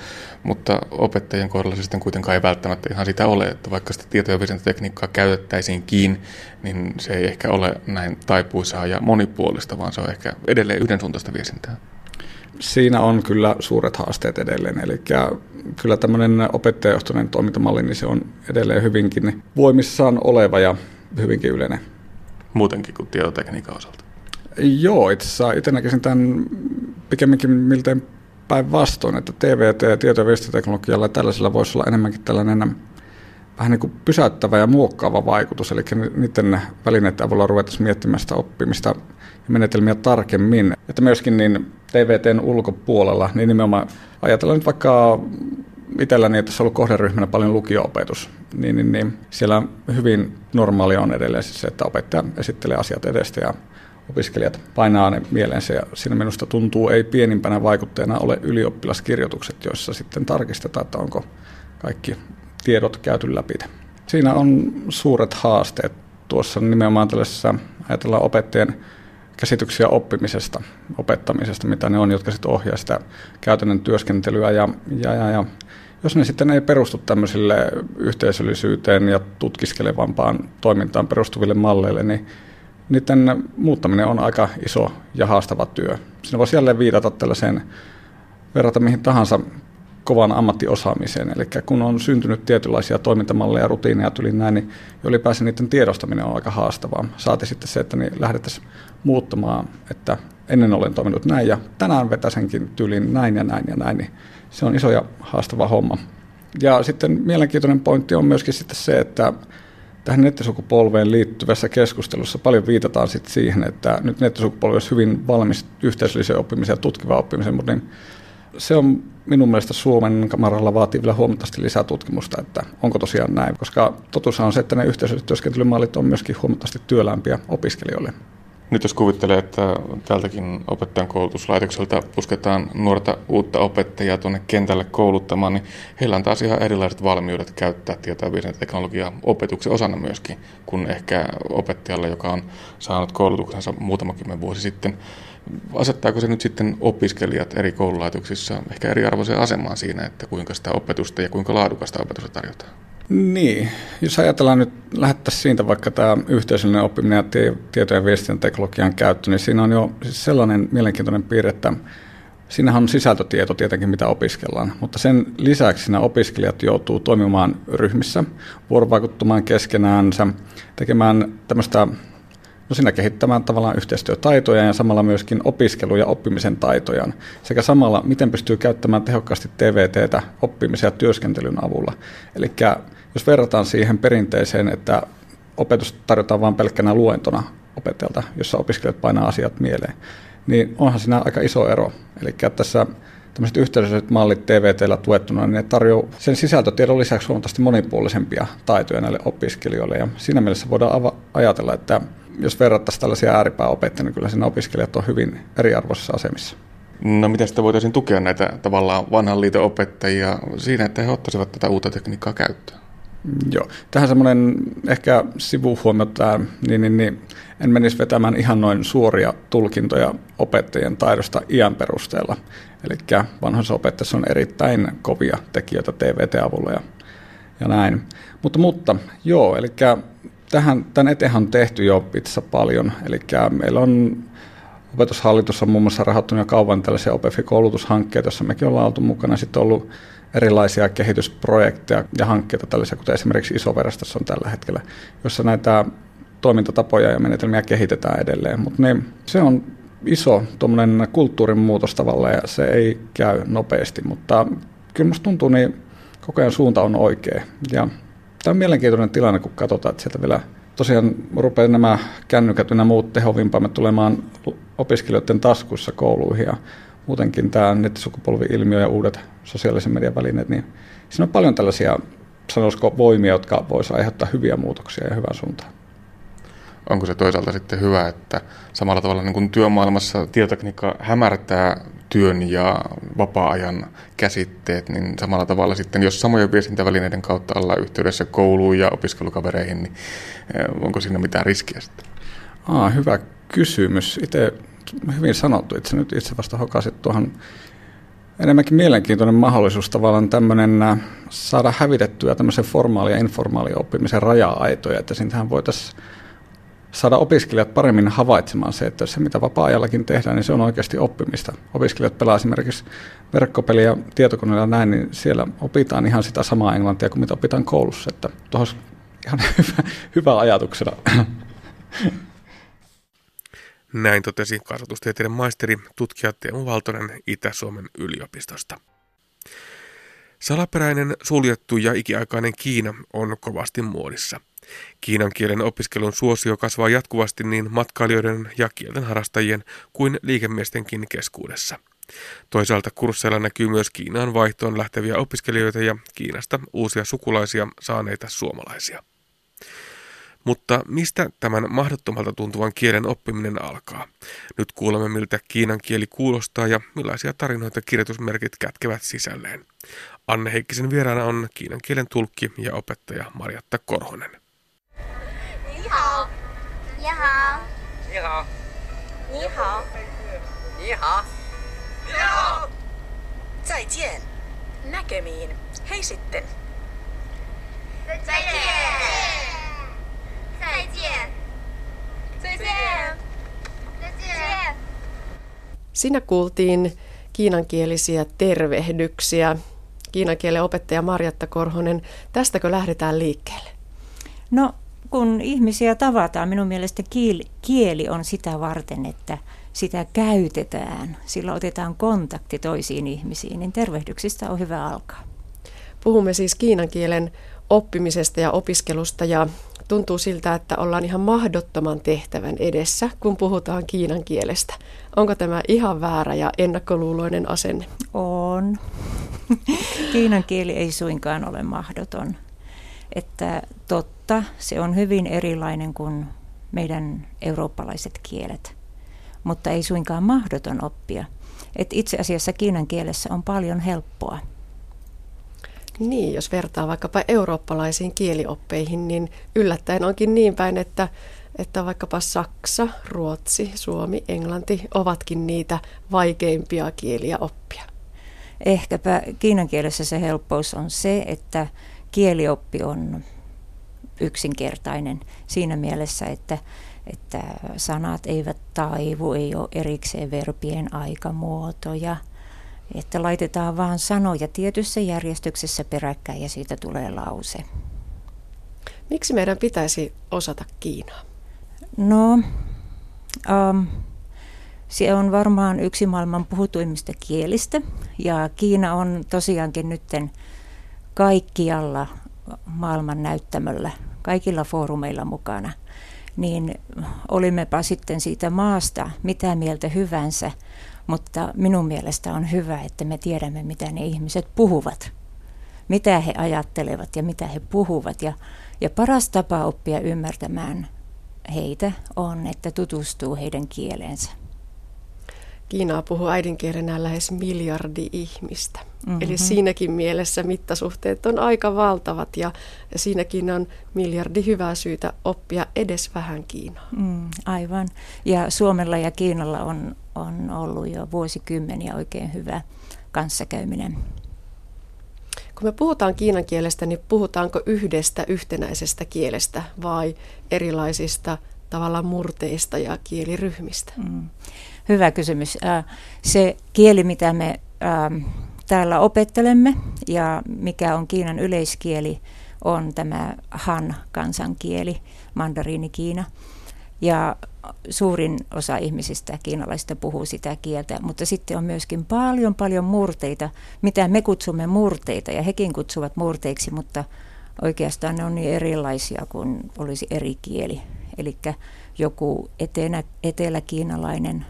mutta opettajien kohdalla se sitten kuitenkaan ei välttämättä ihan sitä ole, että vaikka sitä tieto- ja viestintätekniikkaa käytettäisiinkin, niin se ei ehkä ole näin taipuisaa ja monipuolista, vaan se on ehkä edelleen yhdensuuntaista viestintää. Siinä on kyllä suuret haasteet edelleen, eli kyllä tämmöinen opettajajohtoinen toimintamalli, niin se on edelleen hyvinkin voimissaan oleva ja hyvinkin yleinen muutenkin kuin tietotekniikan osalta? Joo, itse asiassa itse näkisin tämän pikemminkin miltei päinvastoin, että TVT ja tieto- ja viestintäteknologialla ja tällaisella voisi olla enemmänkin tällainen vähän niin kuin pysäyttävä ja muokkaava vaikutus, eli niiden välineiden avulla ruvettaisiin miettimään sitä oppimista ja menetelmiä tarkemmin. Että myöskin niin TVTn ulkopuolella, niin nimenomaan ajatellaan nyt vaikka itselläni, että tässä ollut kohderyhmänä paljon lukio-opetus, niin, niin, niin siellä hyvin normaalia on edelleen siis se, että opettaja esittelee asiat edestä ja opiskelijat painaa ne mieleensä ja siinä minusta tuntuu ei pienimpänä vaikutteena ole ylioppilaskirjoitukset, joissa sitten tarkistetaan, että onko kaikki tiedot käyty läpi. Siinä on suuret haasteet tuossa nimenomaan tällaisessa, ajatellaan opettajien käsityksiä oppimisesta, opettamisesta, mitä ne on, jotka sitten ohjaa sitä käytännön työskentelyä ja, ja, ja, ja jos ne sitten ei perustu tämmöisille yhteisöllisyyteen ja tutkiskelevampaan toimintaan perustuville malleille, niin niiden muuttaminen on aika iso ja haastava työ. Siinä voisi jälleen viitata tällaiseen, verrata mihin tahansa kovan ammattiosaamiseen. Eli kun on syntynyt tietynlaisia toimintamalleja, rutiineja tuli näin, niin ylipäänsä niiden tiedostaminen on aika haastavaa. Saati sitten se, että niin lähdettäisiin muuttamaan, että ennen olen toiminut näin ja tänään vetäisenkin tyylin näin ja näin ja näin, niin se on iso ja haastava homma. Ja sitten mielenkiintoinen pointti on myöskin sitten se, että tähän nettisukupolveen liittyvässä keskustelussa paljon viitataan sit siihen, että nyt nettisukupolvi olisi hyvin valmis yhteisölliseen oppimiseen ja tutkivaan oppimiseen, mutta niin se on minun mielestä Suomen kamaralla vaatii vielä huomattavasti lisää tutkimusta, että onko tosiaan näin, koska totuus on se, että ne yhteisölliset työskentelymallit on myöskin huomattavasti työlämpiä opiskelijoille. Nyt jos kuvittelee, että tältäkin opettajan koulutuslaitokselta pusketaan nuorta uutta opettajaa tuonne kentälle kouluttamaan, niin heillä on taas ihan erilaiset valmiudet käyttää tieto- ja teknologiaa opetuksen osana myöskin, kuin ehkä opettajalla, joka on saanut koulutuksensa muutama kymmen vuosi sitten. Asettaako se nyt sitten opiskelijat eri koululaitoksissa ehkä eriarvoiseen asemaan siinä, että kuinka sitä opetusta ja kuinka laadukasta opetusta tarjotaan? Niin, jos ajatellaan nyt, lähettäisiin siitä vaikka tämä yhteisöllinen oppiminen ja tieto- ja viestintäteknologian käyttö, niin siinä on jo siis sellainen mielenkiintoinen piirre, että Siinähän on sisältötieto tietenkin, mitä opiskellaan, mutta sen lisäksi nämä opiskelijat joutuu toimimaan ryhmissä, vuorovaikuttamaan keskenäänsä, tekemään tämmöistä, no siinä kehittämään tavallaan yhteistyötaitoja ja samalla myöskin opiskelu- ja oppimisen taitoja, sekä samalla miten pystyy käyttämään tehokkaasti TVTtä oppimisen ja työskentelyn avulla. Eli jos verrataan siihen perinteiseen, että opetus tarjotaan vain pelkkänä luentona opettajalta, jossa opiskelijat painaa asiat mieleen, niin onhan siinä aika iso ero. Eli tässä tämmöiset yhteisölliset mallit TVTllä tuettuna, niin ne tarjoaa sen sisältötiedon lisäksi huomattavasti monipuolisempia taitoja näille opiskelijoille. Ja siinä mielessä voidaan ajatella, että jos verrattaisiin tällaisia ääripääopettajia, niin kyllä siinä opiskelijat on hyvin eriarvoisissa asemissa. No miten sitä voitaisiin tukea näitä tavallaan vanhan liiton opettajia siinä, että he ottaisivat tätä uutta tekniikkaa käyttöön? Joo, tähän semmoinen ehkä sivuhuomio tämä, niin, niin, niin en menisi vetämään ihan noin suoria tulkintoja opettajien taidosta iän perusteella. Eli vanhoissa opettajissa on erittäin kovia tekijöitä TVT-avulla ja, ja näin. Mutta, mutta joo, eli tähän, tämän eteen on tehty jo itse paljon. Eli meillä on opetushallitus on muun muassa rahoittanut jo kauan tällaisia OPEFI-koulutushankkeita, joissa mekin ollaan oltu mukana. Sitten on ollut erilaisia kehitysprojekteja ja hankkeita tällaisia, kuten esimerkiksi Isoverastossa on tällä hetkellä, jossa näitä toimintatapoja ja menetelmiä kehitetään edelleen. Mutta niin, se on iso kulttuurin muutos tavallaan ja se ei käy nopeasti, mutta kyllä musta tuntuu, niin koko ajan suunta on oikea. Ja tämä on mielenkiintoinen tilanne, kun katsotaan, että sieltä vielä tosiaan rupeaa nämä kännykät ja muut tehovimpaamme tulemaan opiskelijoiden taskuissa kouluihin ja muutenkin tämä nettisukupolvi-ilmiö ja uudet sosiaalisen median välineet, niin siinä on paljon tällaisia, sanoisiko, voimia, jotka voisivat aiheuttaa hyviä muutoksia ja hyvän suuntaan. Onko se toisaalta sitten hyvä, että samalla tavalla niin kuin työmaailmassa tietotekniikka hämärtää työn ja vapaa-ajan käsitteet, niin samalla tavalla sitten, jos samojen viestintävälineiden kautta ollaan yhteydessä kouluun ja opiskelukavereihin, niin eh, onko siinä mitään riskiä sitten? Aa, hyvä kysymys. Itse hyvin sanottu. Itse nyt itse vasta hokasit tuohon enemmänkin mielenkiintoinen mahdollisuus tavallaan tämmöinen äh, saada hävitettyä tämmöisen formaali- ja informaali oppimisen raja-aitoja, että siinähän voitaisiin saada opiskelijat paremmin havaitsemaan se, että se mitä vapaa-ajallakin tehdään, niin se on oikeasti oppimista. Opiskelijat pelaa esimerkiksi verkkopeliä tietokoneella näin, niin siellä opitaan ihan sitä samaa englantia kuin mitä opitaan koulussa. Että tuohon ihan hyvä, hyvä ajatuksena. Näin totesi kasvatustieteiden maisteri tutkija Teemu Valtonen Itä-Suomen yliopistosta. Salaperäinen, suljettu ja ikiaikainen Kiina on kovasti muodissa. Kiinan kielen opiskelun suosio kasvaa jatkuvasti niin matkailijoiden ja kielten harrastajien kuin liikemiestenkin keskuudessa. Toisaalta kursseilla näkyy myös Kiinaan vaihtoon lähteviä opiskelijoita ja Kiinasta uusia sukulaisia saaneita suomalaisia. Mutta mistä tämän mahdottomalta tuntuvan kielen oppiminen alkaa? Nyt kuulemme, miltä kiinan kieli kuulostaa ja millaisia tarinoita kirjoitusmerkit kätkevät sisälleen. Anne Heikkisen vieraana on kiinan kielen tulkki ja opettaja Marjatta Korhonen. Ni hao. Ni hao. Ni hao. Ni hao. Ni hao. Ni hao. Näkemiin. Hei sitten. 再见。再见。再见。再见。Siinä kuultiin kiinankielisiä tervehdyksiä. Kiinankielen opettaja Marjatta Korhonen, tästäkö lähdetään liikkeelle? No, kun ihmisiä tavataan, minun mielestä kieli, kieli on sitä varten, että sitä käytetään, sillä otetaan kontakti toisiin ihmisiin, niin tervehdyksistä on hyvä alkaa. Puhumme siis kiinan kielen oppimisesta ja opiskelusta ja tuntuu siltä, että ollaan ihan mahdottoman tehtävän edessä, kun puhutaan kiinan kielestä. Onko tämä ihan väärä ja ennakkoluuloinen asenne? On. Kiinan kieli ei suinkaan ole mahdoton. Että totta, se on hyvin erilainen kuin meidän eurooppalaiset kielet, mutta ei suinkaan mahdoton oppia. Et itse asiassa kiinan kielessä on paljon helppoa. Niin, jos vertaa vaikkapa eurooppalaisiin kielioppeihin, niin yllättäen onkin niin päin, että, että vaikkapa Saksa, Ruotsi, Suomi, Englanti ovatkin niitä vaikeimpia kieliä oppia. Ehkäpä kiinan kielessä se helppous on se, että kielioppi on yksinkertainen siinä mielessä, että, että sanat eivät taivu, ei ole erikseen verbien aikamuotoja, että laitetaan vaan sanoja tietyssä järjestyksessä peräkkäin ja siitä tulee lause. Miksi meidän pitäisi osata Kiinaa? No, um, se on varmaan yksi maailman puhutuimmista kielistä ja Kiina on tosiaankin nytten kaikkialla maailman näyttämöllä, kaikilla foorumeilla mukana. Niin olimmepa sitten siitä maasta mitä mieltä hyvänsä, mutta minun mielestä on hyvä, että me tiedämme, mitä ne ihmiset puhuvat. Mitä he ajattelevat ja mitä he puhuvat. Ja, ja paras tapa oppia ymmärtämään heitä on, että tutustuu heidän kieleensä. Kiinaa puhuu äidinkielenään lähes miljardi ihmistä. Mm-hmm. Eli siinäkin mielessä mittasuhteet on aika valtavat ja, ja siinäkin on miljardi hyvää syytä oppia edes vähän Kiinaa. Mm, aivan. Ja Suomella ja Kiinalla on, on ollut jo vuosikymmeniä oikein hyvä kanssakäyminen. Kun me puhutaan kiinan kielestä, niin puhutaanko yhdestä yhtenäisestä kielestä vai erilaisista tavallaan murteista ja kieliryhmistä? Mm. Hyvä kysymys. Se kieli, mitä me täällä opettelemme ja mikä on Kiinan yleiskieli, on tämä Han kansankieli, mandariini Kiina. Ja suurin osa ihmisistä kiinalaisista puhuu sitä kieltä, mutta sitten on myöskin paljon paljon murteita, mitä me kutsumme murteita ja hekin kutsuvat murteiksi, mutta oikeastaan ne on niin erilaisia kuin olisi eri kieli. Eli joku etelä, eteläkiinalainen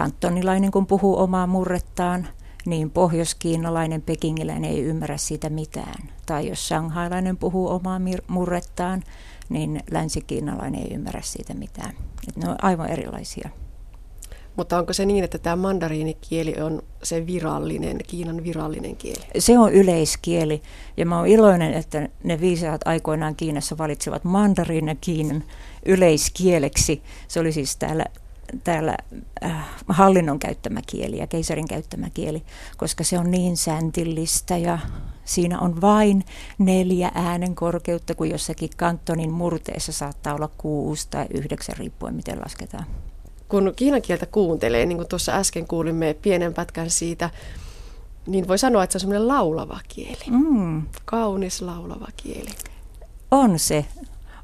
kantonilainen, kun puhuu omaa murrettaan, niin pohjoiskiinalainen, pekingiläinen ei ymmärrä siitä mitään. Tai jos shanghailainen puhuu omaa murrettaan, niin länsikiinalainen ei ymmärrä siitä mitään. Et ne on aivan erilaisia. Mutta onko se niin, että tämä mandariinikieli on se virallinen, Kiinan virallinen kieli? Se on yleiskieli ja mä oon iloinen, että ne viisaat aikoinaan Kiinassa valitsivat mandariinin Kiinan yleiskieleksi. Se oli siis täällä täällä äh, hallinnon käyttämä kieli ja keisarin käyttämä kieli, koska se on niin säntillistä ja siinä on vain neljä äänen korkeutta, kun jossakin kantonin murteessa saattaa olla kuusi tai yhdeksän riippuen miten lasketaan. Kun kiinan kieltä kuuntelee, niin kuin tuossa äsken kuulimme pienen pätkän siitä, niin voi sanoa, että se on semmoinen laulava kieli. Mm. Kaunis laulava kieli. On se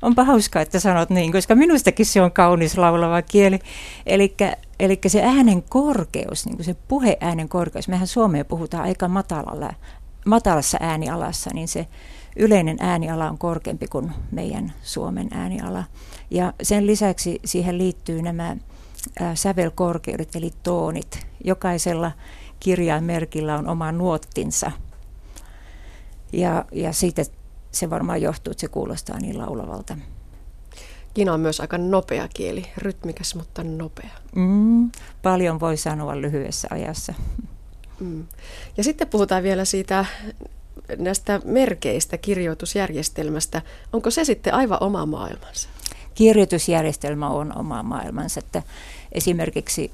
onpa hauskaa, että sanot niin, koska minustakin se on kaunis laulava kieli. Eli se äänen korkeus, niin kuin se puheäänen korkeus, mehän Suomeen puhutaan aika matalalla, matalassa äänialassa, niin se yleinen ääniala on korkeampi kuin meidän Suomen ääniala. Ja sen lisäksi siihen liittyy nämä sävelkorkeudet, eli toonit. Jokaisella kirjainmerkillä on oma nuottinsa. Ja, ja siitä se varmaan johtuu, että se kuulostaa niin laulavalta. Kiina on myös aika nopea kieli, rytmikäs, mutta nopea. Mm, paljon voi sanoa lyhyessä ajassa. Mm. Ja sitten puhutaan vielä siitä näistä merkeistä, kirjoitusjärjestelmästä. Onko se sitten aivan oma maailmansa? Kirjoitusjärjestelmä on oma maailmansa. Että esimerkiksi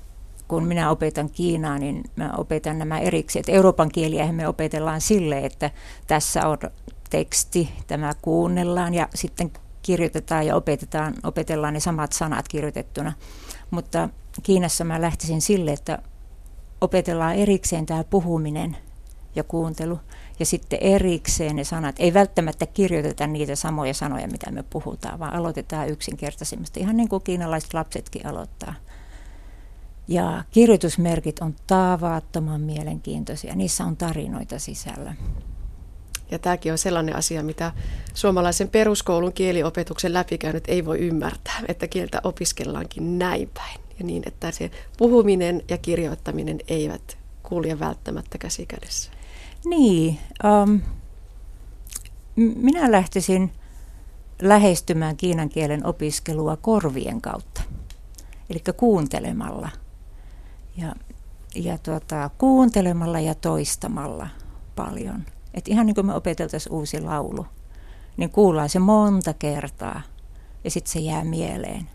kun minä opetan Kiinaa, niin mä opetan nämä erikseen. Että Euroopan kieliä me opetellaan sille, että tässä on teksti, tämä kuunnellaan ja sitten kirjoitetaan ja opetetaan, opetellaan ne samat sanat kirjoitettuna. Mutta Kiinassa mä lähtisin sille, että opetellaan erikseen tämä puhuminen ja kuuntelu ja sitten erikseen ne sanat. Ei välttämättä kirjoiteta niitä samoja sanoja, mitä me puhutaan, vaan aloitetaan yksinkertaisimmasta, ihan niin kuin kiinalaiset lapsetkin aloittaa. Ja kirjoitusmerkit on tavattoman mielenkiintoisia, niissä on tarinoita sisällä. Ja tämäkin on sellainen asia, mitä suomalaisen peruskoulun kieliopetuksen läpikäynyt ei voi ymmärtää, että kieltä opiskellaankin näin päin. Ja niin, että se puhuminen ja kirjoittaminen eivät kulje välttämättä käsi kädessä. Niin, um, minä lähtisin lähestymään kiinan kielen opiskelua korvien kautta, eli kuuntelemalla. Ja, ja tuota, kuuntelemalla ja toistamalla paljon. Et ihan niin kuin me opeteltaisiin uusi laulu, niin kuullaan se monta kertaa ja sitten se jää mieleen.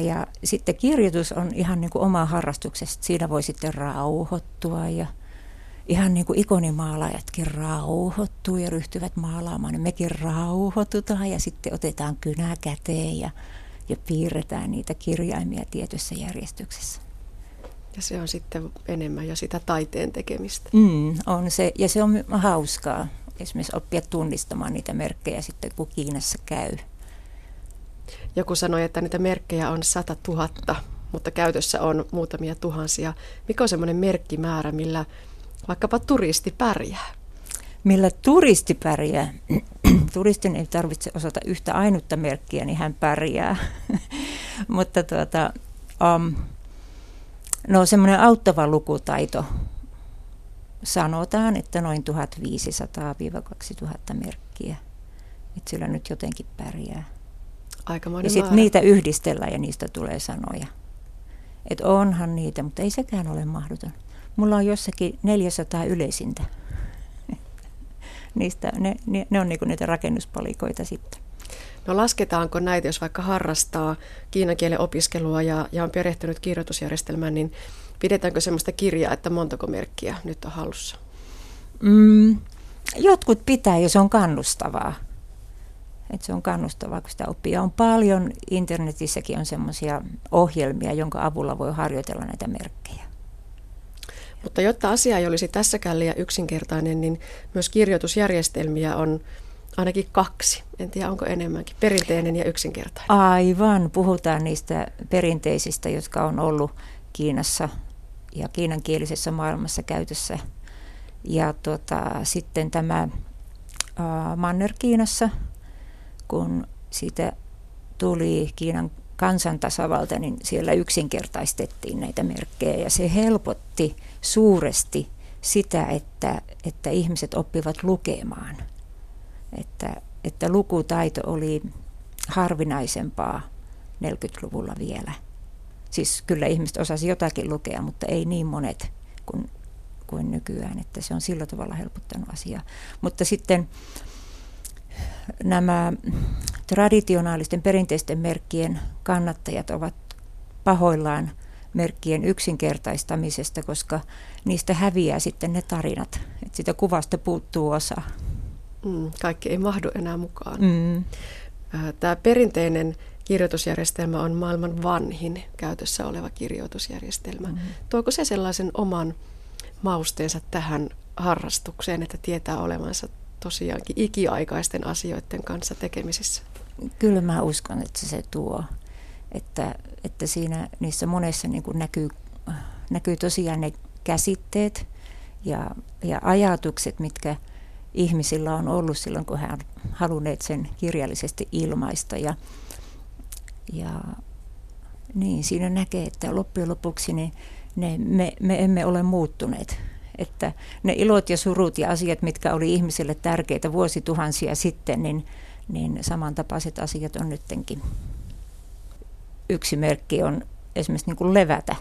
Ja sitten kirjoitus on ihan niin kuin oma harrastuksesta. Siinä voi sitten rauhoittua ja ihan niin kuin ikonimaalaajatkin rauhoittuu ja ryhtyvät maalaamaan. Niin mekin rauhoitutaan ja sitten otetaan kynä käteen ja, ja piirretään niitä kirjaimia tietyssä järjestyksessä. Ja se on sitten enemmän jo sitä taiteen tekemistä. Mm, on se, ja se on hauskaa esimerkiksi oppia tunnistamaan niitä merkkejä sitten, kun Kiinassa käy. Joku sanoi, että niitä merkkejä on sata tuhatta, mutta käytössä on muutamia tuhansia. Mikä on semmoinen merkkimäärä, millä vaikkapa turisti pärjää? Millä turisti pärjää? Turistin ei tarvitse osata yhtä ainutta merkkiä, niin hän pärjää. mutta tuota, um, no semmoinen auttava lukutaito. Sanotaan, että noin 1500-2000 merkkiä. Että sillä nyt jotenkin pärjää. Aikamoinen ja sitten niitä yhdistellään ja niistä tulee sanoja. Että onhan niitä, mutta ei sekään ole mahdoton. Mulla on jossakin 400 yleisintä. Niistä, ne, ne, ne on niinku niitä rakennuspalikoita sitten. No lasketaanko näitä, jos vaikka harrastaa kiinan kielen opiskelua ja, ja on perehtynyt kirjoitusjärjestelmään, niin pidetäänkö sellaista kirjaa, että montako merkkiä nyt on hallussa? Mm, jotkut pitää, jos on kannustavaa. Että se on kannustavaa, kun sitä oppii. Ja on paljon, internetissäkin on semmoisia ohjelmia, jonka avulla voi harjoitella näitä merkkejä. Mutta jotta asia ei olisi tässäkään liian yksinkertainen, niin myös kirjoitusjärjestelmiä on ainakin kaksi. En tiedä, onko enemmänkin. Perinteinen ja yksinkertainen. Aivan. Puhutaan niistä perinteisistä, jotka on ollut Kiinassa ja kiinankielisessä maailmassa käytössä. Ja tuota, sitten tämä uh, Manner-Kiinassa, kun siitä tuli Kiinan kansantasavalta, niin siellä yksinkertaistettiin näitä merkkejä ja se helpotti suuresti sitä, että, että ihmiset oppivat lukemaan. Että, että lukutaito oli harvinaisempaa 40-luvulla vielä. Siis kyllä ihmiset osasi jotakin lukea, mutta ei niin monet kuin, kuin nykyään, että se on sillä tavalla helpottanut asiaa. Mutta sitten nämä traditionaalisten perinteisten merkkien kannattajat ovat pahoillaan merkkien yksinkertaistamisesta, koska niistä häviää sitten ne tarinat. Että sitä kuvasta puuttuu osa. Mm, kaikki ei mahdu enää mukaan. Mm. Tämä perinteinen kirjoitusjärjestelmä on maailman vanhin käytössä oleva kirjoitusjärjestelmä. Mm. Tuoko se sellaisen oman mausteensa tähän harrastukseen, että tietää olevansa tosiaankin ikiaikaisten asioiden kanssa tekemisissä? Kyllä mä uskon, että se tuo. Että, että siinä niissä monessa niin kuin näkyy, näkyy tosiaan ne käsitteet ja, ja ajatukset, mitkä ihmisillä on ollut silloin, kun he on halunneet sen kirjallisesti ilmaista. Ja, ja niin, siinä näkee, että loppujen lopuksi niin ne, me, me emme ole muuttuneet että ne ilot ja surut ja asiat, mitkä oli ihmisille tärkeitä vuosituhansia sitten, niin, niin samantapaiset asiat on nyttenkin. Yksi merkki on esimerkiksi niin kuin levätä,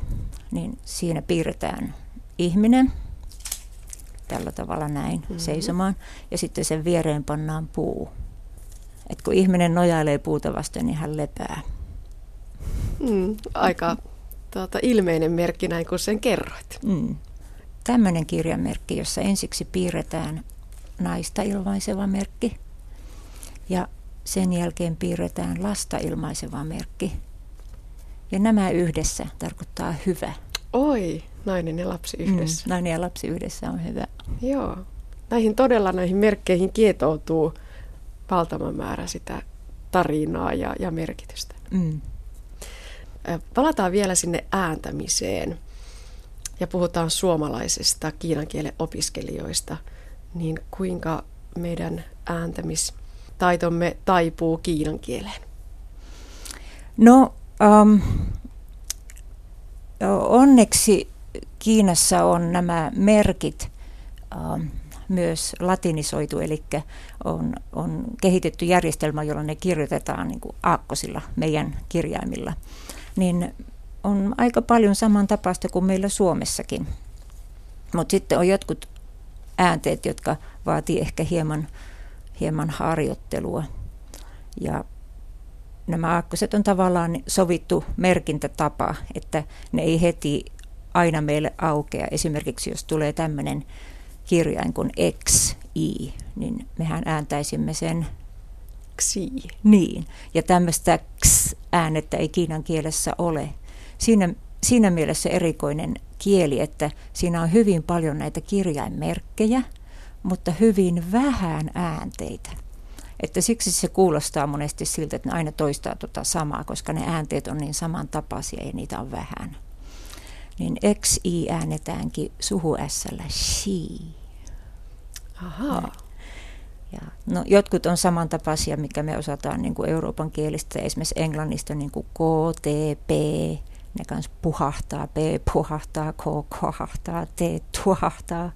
niin siinä piirretään ihminen tällä tavalla näin mm-hmm. seisomaan ja sitten sen viereen pannaan puu. Et kun ihminen nojailee puuta vasten, niin hän lepää. Mm, aika tuota, ilmeinen merkki näin, kun sen kerroit. Mm tämmöinen kirjamerkki, jossa ensiksi piirretään naista ilmaiseva merkki ja sen jälkeen piirretään lasta ilmaiseva merkki. Ja nämä yhdessä tarkoittaa hyvä. Oi, nainen ja lapsi mm, yhdessä. Mm, nainen ja lapsi yhdessä on hyvä. Joo. Näihin todella näihin merkkeihin kietoutuu valtava määrä sitä tarinaa ja, ja merkitystä. Mm. Palataan vielä sinne ääntämiseen ja puhutaan suomalaisista kiinan kielen opiskelijoista, niin kuinka meidän ääntämistaitomme taipuu kiinan kieleen? No um, onneksi Kiinassa on nämä merkit myös latinisoitu, eli on, on kehitetty järjestelmä, jolla ne kirjoitetaan niin kuin aakkosilla meidän kirjaimilla. Niin on aika paljon samantapaista kuin meillä Suomessakin. Mutta sitten on jotkut äänteet, jotka vaatii ehkä hieman, hieman harjoittelua. Ja nämä aakkoset on tavallaan sovittu merkintätapa, että ne ei heti aina meille aukea. Esimerkiksi jos tulee tämmöinen kirjain kuin X, I, niin mehän ääntäisimme sen Xi. Niin, ja tämmöistä X-äänettä ei kiinan kielessä ole. Siinä, siinä mielessä erikoinen kieli, että siinä on hyvin paljon näitä kirjainmerkkejä, mutta hyvin vähän äänteitä. Että siksi se kuulostaa monesti siltä, että ne aina toistaa tuota samaa, koska ne äänteet on niin samantapaisia ja niitä on vähän. Niin XI äänetäänkin suhu S-llä she. Ahaa. Ja, no, jotkut on samantapaisia, mikä me osataan niin kuin Euroopan kielistä, esimerkiksi englannista niin kuin K, T, P, ne kanssa puhahtaa, P puhahtaa, K kohahtaa, T tuhahtaa,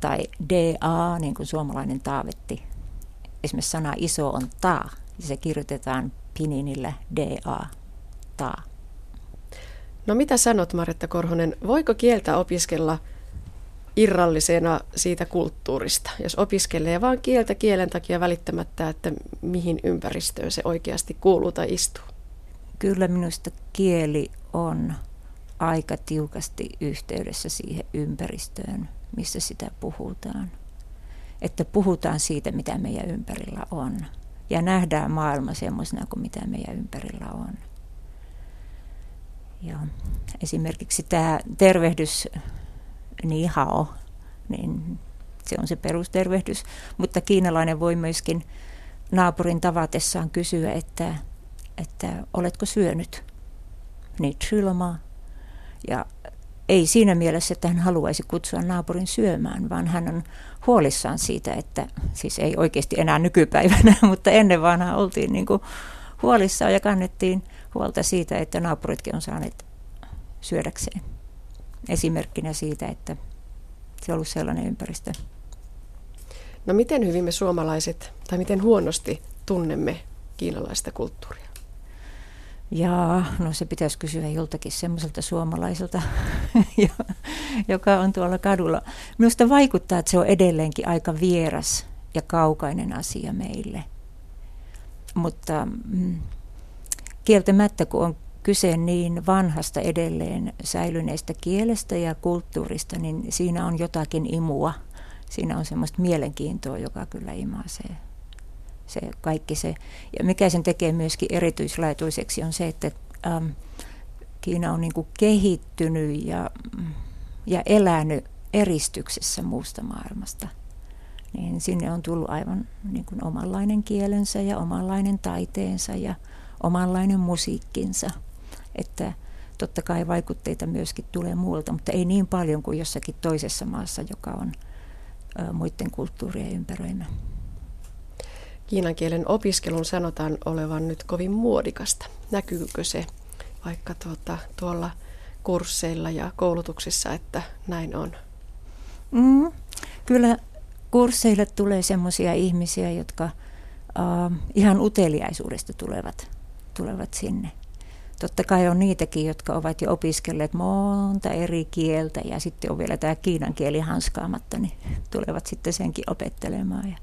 tai DA, niin kuin suomalainen taavetti. Esimerkiksi sana iso on ta, ja se kirjoitetaan pininillä DA, ta. No mitä sanot Maretta Korhonen, voiko kieltä opiskella irrallisena siitä kulttuurista, jos opiskelee vain kieltä kielen takia välittämättä, että mihin ympäristöön se oikeasti kuuluu tai istuu? Kyllä minusta kieli on aika tiukasti yhteydessä siihen ympäristöön, missä sitä puhutaan. Että puhutaan siitä, mitä meidän ympärillä on. Ja nähdään maailma semmoisena kuin mitä meidän ympärillä on. Ja esimerkiksi tämä tervehdys niin hao, niin se on se perustervehdys. Mutta kiinalainen voi myöskin naapurin tavatessaan kysyä, että, että oletko syönyt? Niin chilma. Ja ei siinä mielessä, että hän haluaisi kutsua naapurin syömään, vaan hän on huolissaan siitä, että siis ei oikeasti enää nykypäivänä, mutta ennen vanhaa oltiin niin kuin huolissaan ja kannettiin huolta siitä, että naapuritkin on saaneet syödäkseen. Esimerkkinä siitä, että se on ollut sellainen ympäristö. No miten hyvin me suomalaiset, tai miten huonosti tunnemme kiinalaista kulttuuria? Ja no se pitäisi kysyä joltakin semmoiselta suomalaiselta, joka on tuolla kadulla. Minusta vaikuttaa, että se on edelleenkin aika vieras ja kaukainen asia meille. Mutta mm, kieltämättä, kun on kyse niin vanhasta edelleen säilyneestä kielestä ja kulttuurista, niin siinä on jotakin imua. Siinä on semmoista mielenkiintoa, joka kyllä imaisee se kaikki se. Ja mikä sen tekee myöskin erityislaatuiseksi on se, että ähm, Kiina on niin kehittynyt ja, ja elänyt eristyksessä muusta maailmasta. Niin sinne on tullut aivan niin kuin omanlainen kielensä ja omanlainen taiteensa ja omanlainen musiikkinsa. Että totta kai vaikutteita myöskin tulee muualta, mutta ei niin paljon kuin jossakin toisessa maassa, joka on muiden kulttuurien ympäröimä. Kiinan kielen opiskelun sanotaan olevan nyt kovin muodikasta. Näkyykö se vaikka tuota, tuolla kursseilla ja koulutuksissa, että näin on? Mm, kyllä kursseille tulee sellaisia ihmisiä, jotka uh, ihan uteliaisuudesta tulevat, tulevat sinne. Totta kai on niitäkin, jotka ovat jo opiskelleet monta eri kieltä ja sitten on vielä tämä kiinan kieli hanskaamatta, niin tulevat sitten senkin opettelemaan. Ja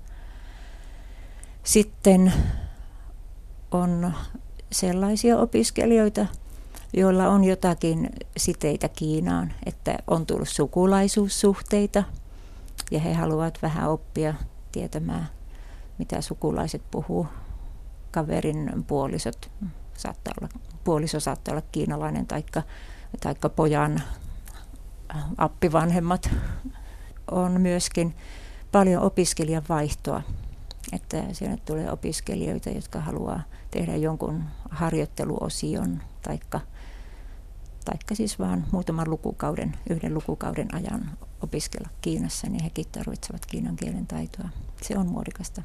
sitten on sellaisia opiskelijoita, joilla on jotakin siteitä Kiinaan, että on tullut sukulaisuussuhteita ja he haluavat vähän oppia tietämään, mitä sukulaiset puhuu. Kaverin puolisot saattaa olla, puoliso saattaa olla kiinalainen taikka, taikka pojan appivanhemmat. On myöskin paljon opiskelijan vaihtoa että siellä tulee opiskelijoita, jotka haluaa tehdä jonkun harjoitteluosion taikka, taikka siis vaan muutaman lukukauden, yhden lukukauden ajan opiskella Kiinassa, niin hekin tarvitsevat kiinan kielen taitoa. Se on muodikasta.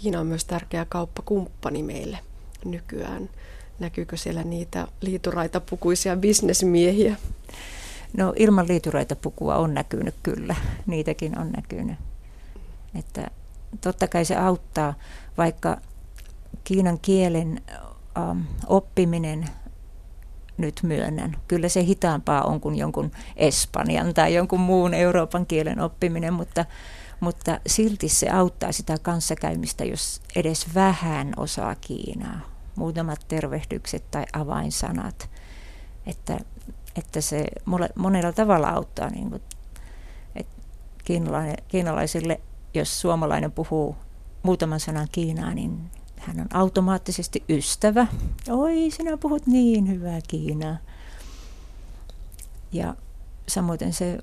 Kiina on myös tärkeä kauppakumppani meille nykyään. Näkyykö siellä niitä liituraita pukuisia bisnesmiehiä? No ilman liituraita pukua on näkynyt kyllä, niitäkin on näkynyt. Että totta kai se auttaa, vaikka kiinan kielen ähm, oppiminen nyt myönnän. Kyllä se hitaampaa on kuin jonkun espanjan tai jonkun muun Euroopan kielen oppiminen, mutta, mutta silti se auttaa sitä kanssakäymistä, jos edes vähän osaa Kiinaa. Muutamat tervehdykset tai avainsanat. Että, että se monella tavalla auttaa niin kuin, että kiinalaisille, jos suomalainen puhuu muutaman sanan Kiinaa, niin hän on automaattisesti ystävä. Oi, sinä puhut niin hyvää Kiinaa. Ja samoin se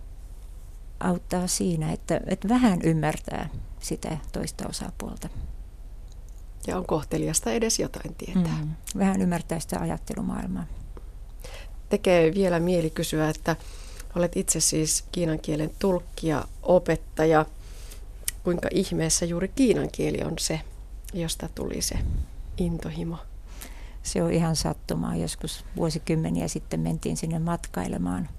auttaa siinä, että, että vähän ymmärtää sitä toista osapuolta. Ja on kohteliasta edes jotain tietää. Mm, vähän ymmärtää sitä ajattelumaailmaa. Tekee vielä mieli kysyä, että olet itse siis kiinan kielen tulkki ja opettaja. Kuinka ihmeessä juuri kiinan kieli on se, josta tuli se intohimo? Se on ihan sattumaa. Joskus vuosikymmeniä sitten mentiin sinne matkailemaan.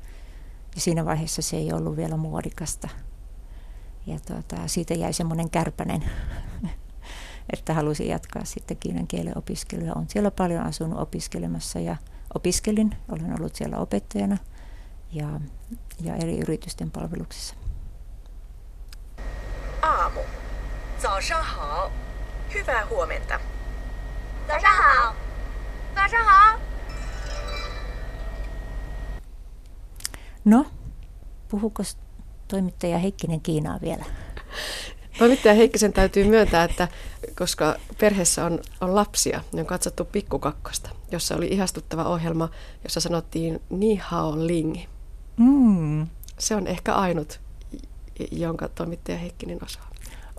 Ja siinä vaiheessa se ei ollut vielä muodikasta. Ja tuota, siitä jäi semmoinen kärpänen, että halusin jatkaa sitten kiinan kielen opiskelua. Olen siellä paljon asunut opiskelemassa ja opiskelin. Olen ollut siellä opettajana ja, ja eri yritysten palveluksissa. Aamu. 早上好。Hyvää huomenta. 早上好.早上好. No, puhuko toimittaja Heikkinen Kiinaa vielä? Toimittaja Heikkisen täytyy myöntää, että koska perheessä on, on lapsia, niin on katsottu Pikkukakkosta, jossa oli ihastuttava ohjelma, jossa sanottiin Ni hao ling. Mm. Se on ehkä ainut, jonka toimittaja Heikkinen osaa.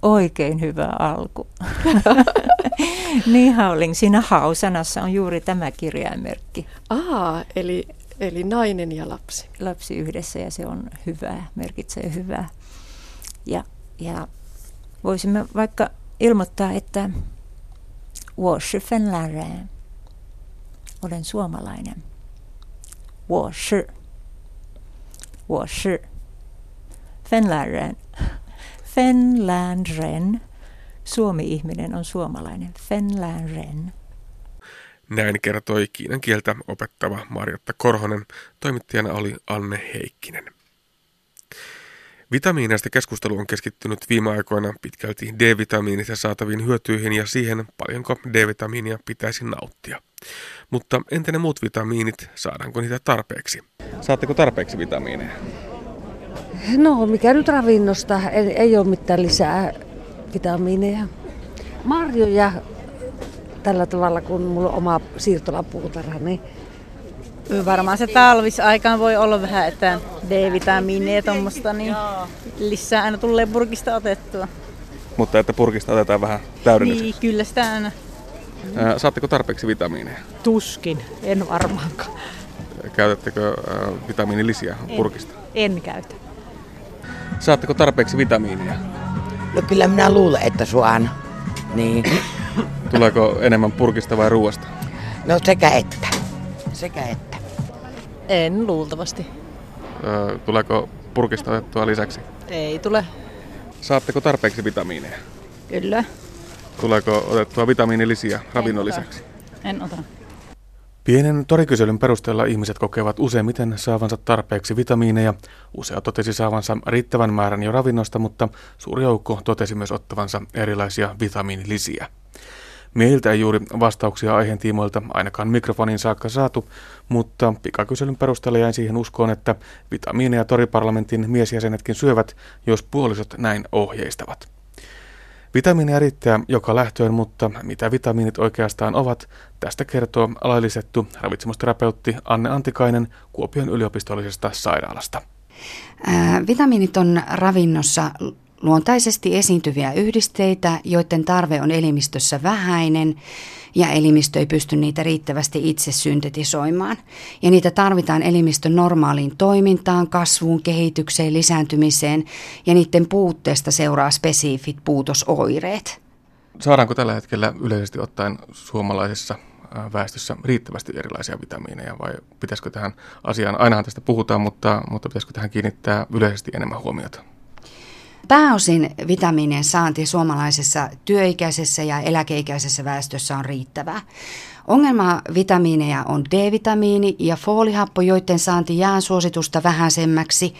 Oikein hyvä alku. niin Hauling, siinä hausanassa on juuri tämä kirjaimerkki. Aa, eli, Eli nainen ja lapsi. Lapsi yhdessä ja se on hyvää, merkitsee hyvää. Ja, ja voisimme vaikka ilmoittaa, että Washi olen suomalainen. Washi. Washi. Fenläreen. Fenlänren, Suomi-ihminen on suomalainen. Fenlänren. Näin kertoi kiinan kieltä opettava Marjatta Korhonen. Toimittajana oli Anne Heikkinen. Vitamiineista keskustelu on keskittynyt viime aikoina pitkälti D-vitamiinista saataviin hyötyihin ja siihen, paljonko D-vitamiinia pitäisi nauttia. Mutta entä ne muut vitamiinit, saadaanko niitä tarpeeksi? Saatteko tarpeeksi vitamiineja? No, mikä nyt ravinnosta, ei, ei ole mitään lisää vitamiineja. Marjoja tällä tavalla, kun mulla on oma siirtolapuutarha, niin Varmaan se talvisaikaan voi olla vähän, että D-vitamiineja ja tuommoista, niin lisää aina tulee purkista otettua. Mutta että purkista otetaan vähän täydennykseksi? Niin, kyllä sitä aina. Saatteko tarpeeksi vitamiineja? Tuskin, en varmaankaan. Käytättekö vitamiinilisiä purkista? En, en käytä. Saatteko tarpeeksi vitamiinia? No kyllä minä luulen, että suan. Niin. Tuleeko enemmän purkista vai ruoasta? No sekä että. Sekä että. En luultavasti. Öö, tuleeko purkista otettua lisäksi? Ei tule. Saatteko tarpeeksi vitamiineja? Kyllä. Tuleeko otettua vitamiinilisiä ravinnon lisäksi? En ota. Pienen torikyselyn perusteella ihmiset kokevat useimmiten saavansa tarpeeksi vitamiineja. Usea totesi saavansa riittävän määrän jo ravinnosta, mutta suuri joukko totesi myös ottavansa erilaisia vitamiinilisiä. Miehiltä ei juuri vastauksia aiheen tiimoilta ainakaan mikrofonin saakka saatu, mutta pikakyselyn perusteella jäin siihen uskoon, että vitamiineja toriparlamentin miesjäsenetkin syövät, jos puolisot näin ohjeistavat. Vitamiinia riittää joka lähtöön, mutta mitä vitamiinit oikeastaan ovat, tästä kertoo laillisettu ravitsemusterapeutti Anne Antikainen Kuopion yliopistollisesta sairaalasta. Vitamiinit on ravinnossa luontaisesti esiintyviä yhdisteitä, joiden tarve on elimistössä vähäinen ja elimistö ei pysty niitä riittävästi itse syntetisoimaan. Ja niitä tarvitaan elimistön normaaliin toimintaan, kasvuun, kehitykseen, lisääntymiseen ja niiden puutteesta seuraa spesifit puutosoireet. Saadaanko tällä hetkellä yleisesti ottaen suomalaisessa väestössä riittävästi erilaisia vitamiineja vai pitäisikö tähän asiaan, ainahan tästä puhutaan, mutta, mutta pitäisikö tähän kiinnittää yleisesti enemmän huomiota? Pääosin vitamiinien saanti suomalaisessa työikäisessä ja eläkeikäisessä väestössä on riittävää. Ongelma vitamiineja on D-vitamiini ja foolihappo, joiden saanti jää suositusta vähäisemmäksi.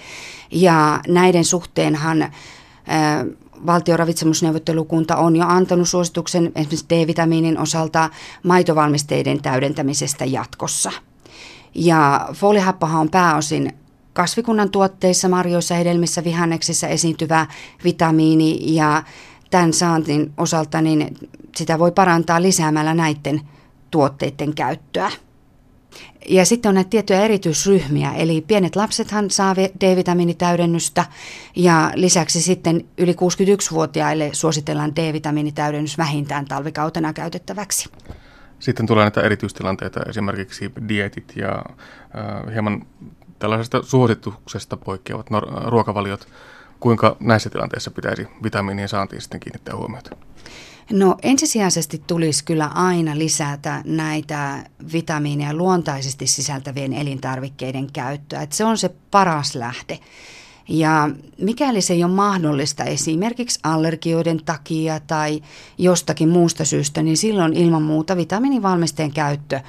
Ja näiden suhteenhan äh, valtioravitsemusneuvottelukunta on jo antanut suosituksen esimerkiksi D-vitamiinin osalta maitovalmisteiden täydentämisestä jatkossa. Ja foolihappohan on pääosin kasvikunnan tuotteissa, marjoissa, hedelmissä, vihanneksissa esiintyvä vitamiini ja tämän saantin osalta niin sitä voi parantaa lisäämällä näiden tuotteiden käyttöä. Ja sitten on näitä tiettyjä erityisryhmiä, eli pienet lapsethan saa D-vitamiinitäydennystä ja lisäksi sitten yli 61-vuotiaille suositellaan D-vitamiinitäydennys vähintään talvikautena käytettäväksi. Sitten tulee näitä erityistilanteita, esimerkiksi dietit ja äh, hieman tällaisesta suosituksesta poikkeavat ruokavaliot. Kuinka näissä tilanteissa pitäisi vitamiinien saantiin sitten kiinnittää huomiota? No ensisijaisesti tulisi kyllä aina lisätä näitä vitamiineja luontaisesti sisältävien elintarvikkeiden käyttöä. Että se on se paras lähde. Ja mikäli se ei ole mahdollista esimerkiksi allergioiden takia tai jostakin muusta syystä, niin silloin ilman muuta vitamiinivalmisteen käyttö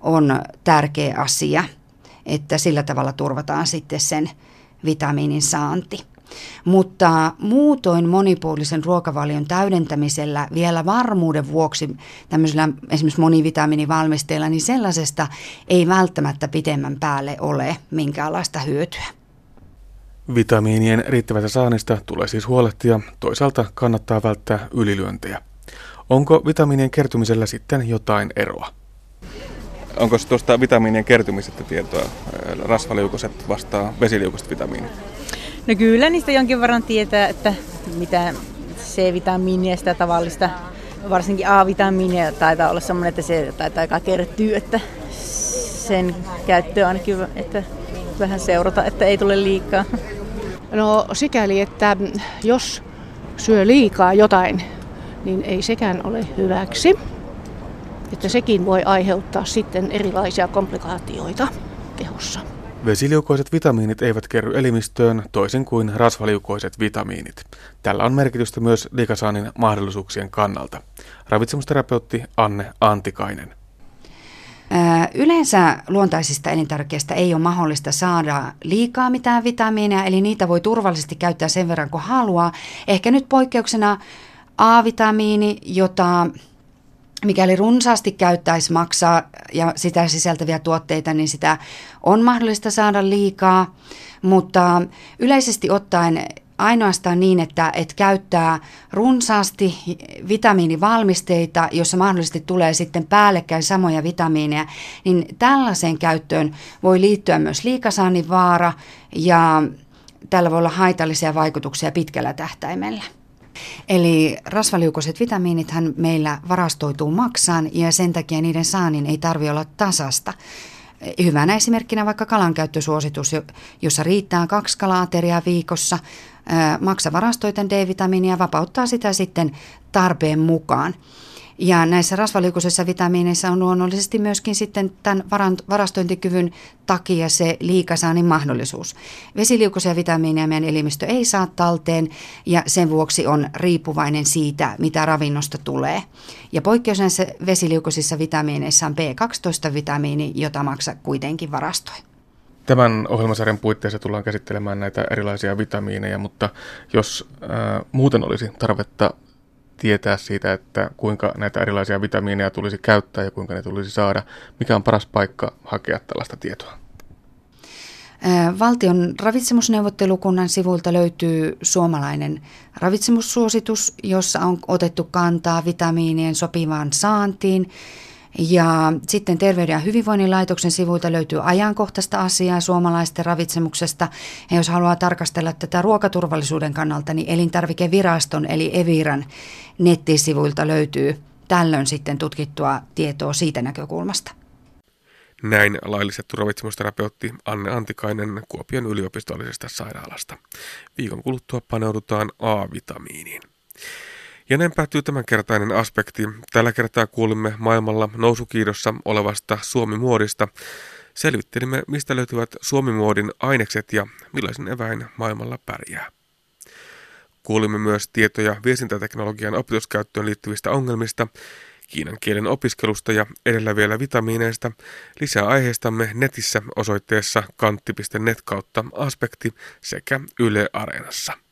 on tärkeä asia – että sillä tavalla turvataan sitten sen vitamiinin saanti. Mutta muutoin monipuolisen ruokavalion täydentämisellä vielä varmuuden vuoksi tämmöisellä esimerkiksi monivitamiinivalmisteella, niin sellaisesta ei välttämättä pitemmän päälle ole minkäänlaista hyötyä. Vitamiinien riittävästä saannista tulee siis huolehtia, toisaalta kannattaa välttää ylilyöntejä. Onko vitamiinien kertymisellä sitten jotain eroa? Onko tuosta vitamiinien kertymisestä tietoa? Rasvaliukoset vastaa vesiliukoiset vitamiinit. No kyllä niistä jonkin verran tietää, että mitä C-vitamiinia sitä tavallista, varsinkin A-vitamiinia taitaa olla sellainen, että se taitaa aika kertyy, että sen käyttö ainakin, että vähän seurata, että ei tule liikaa. No sikäli, että jos syö liikaa jotain, niin ei sekään ole hyväksi että sekin voi aiheuttaa sitten erilaisia komplikaatioita kehossa. Vesiliukoiset vitamiinit eivät kerry elimistöön toisin kuin rasvaliukoiset vitamiinit. Tällä on merkitystä myös liikasaannin mahdollisuuksien kannalta. Ravitsemusterapeutti Anne Antikainen. Yleensä luontaisista elintarvikkeista ei ole mahdollista saada liikaa mitään vitamiineja, eli niitä voi turvallisesti käyttää sen verran kuin haluaa. Ehkä nyt poikkeuksena A-vitamiini, jota mikäli runsaasti käyttäisi maksaa ja sitä sisältäviä tuotteita, niin sitä on mahdollista saada liikaa, mutta yleisesti ottaen ainoastaan niin, että, että käyttää runsaasti vitamiinivalmisteita, jossa mahdollisesti tulee sitten päällekkäin samoja vitamiineja, niin tällaiseen käyttöön voi liittyä myös liikasaannin vaara ja tällä voi olla haitallisia vaikutuksia pitkällä tähtäimellä. Eli rasvaliukoiset vitamiinithan meillä varastoituu maksaan ja sen takia niiden saannin ei tarvi olla tasasta. Hyvänä esimerkkinä vaikka kalankäyttösuositus, jossa riittää kaksi kalaateriaa viikossa. Maksa varastoiten D-vitamiinia vapauttaa sitä sitten tarpeen mukaan. Ja näissä rasvaliukoisissa vitamiineissa on luonnollisesti myöskin sitten tämän varastointikyvyn takia se liikasaannin mahdollisuus. Vesiliukoisia vitamiineja meidän elimistö ei saa talteen ja sen vuoksi on riippuvainen siitä, mitä ravinnosta tulee. Ja poikkeus näissä vesiliukoisissa vitamiineissa on B12-vitamiini, jota maksa kuitenkin varastoi. Tämän ohjelmasarjan puitteissa tullaan käsittelemään näitä erilaisia vitamiineja, mutta jos äh, muuten olisi tarvetta tietää siitä, että kuinka näitä erilaisia vitamiineja tulisi käyttää ja kuinka ne tulisi saada. Mikä on paras paikka hakea tällaista tietoa? Valtion ravitsemusneuvottelukunnan sivuilta löytyy suomalainen ravitsemussuositus, jossa on otettu kantaa vitamiinien sopivaan saantiin Ja sitten Terveyden ja hyvinvoinnin laitoksen sivuilta löytyy ajankohtaista asiaa suomalaisten ravitsemuksesta. Ja jos haluaa tarkastella tätä ruokaturvallisuuden kannalta, niin elintarvikeviraston eli Eviran nettisivuilta löytyy tällöin sitten tutkittua tietoa siitä näkökulmasta. Näin laillisettu ravitsemusterapeutti Anne Antikainen Kuopion yliopistollisesta sairaalasta. Viikon kuluttua paneudutaan A-vitamiiniin. Ja näin päättyy tämänkertainen aspekti. Tällä kertaa kuulimme maailmalla nousukiidossa olevasta Suomi-muodista. Selvittelimme, mistä löytyvät Suomi-muodin ainekset ja millaisen eväin maailmalla pärjää. Kuulimme myös tietoja viestintäteknologian opetuskäyttöön liittyvistä ongelmista, kiinan kielen opiskelusta ja edellä vielä vitamiineista. Lisää aiheistamme netissä osoitteessa kantti.net kautta aspekti sekä Yle Areenassa.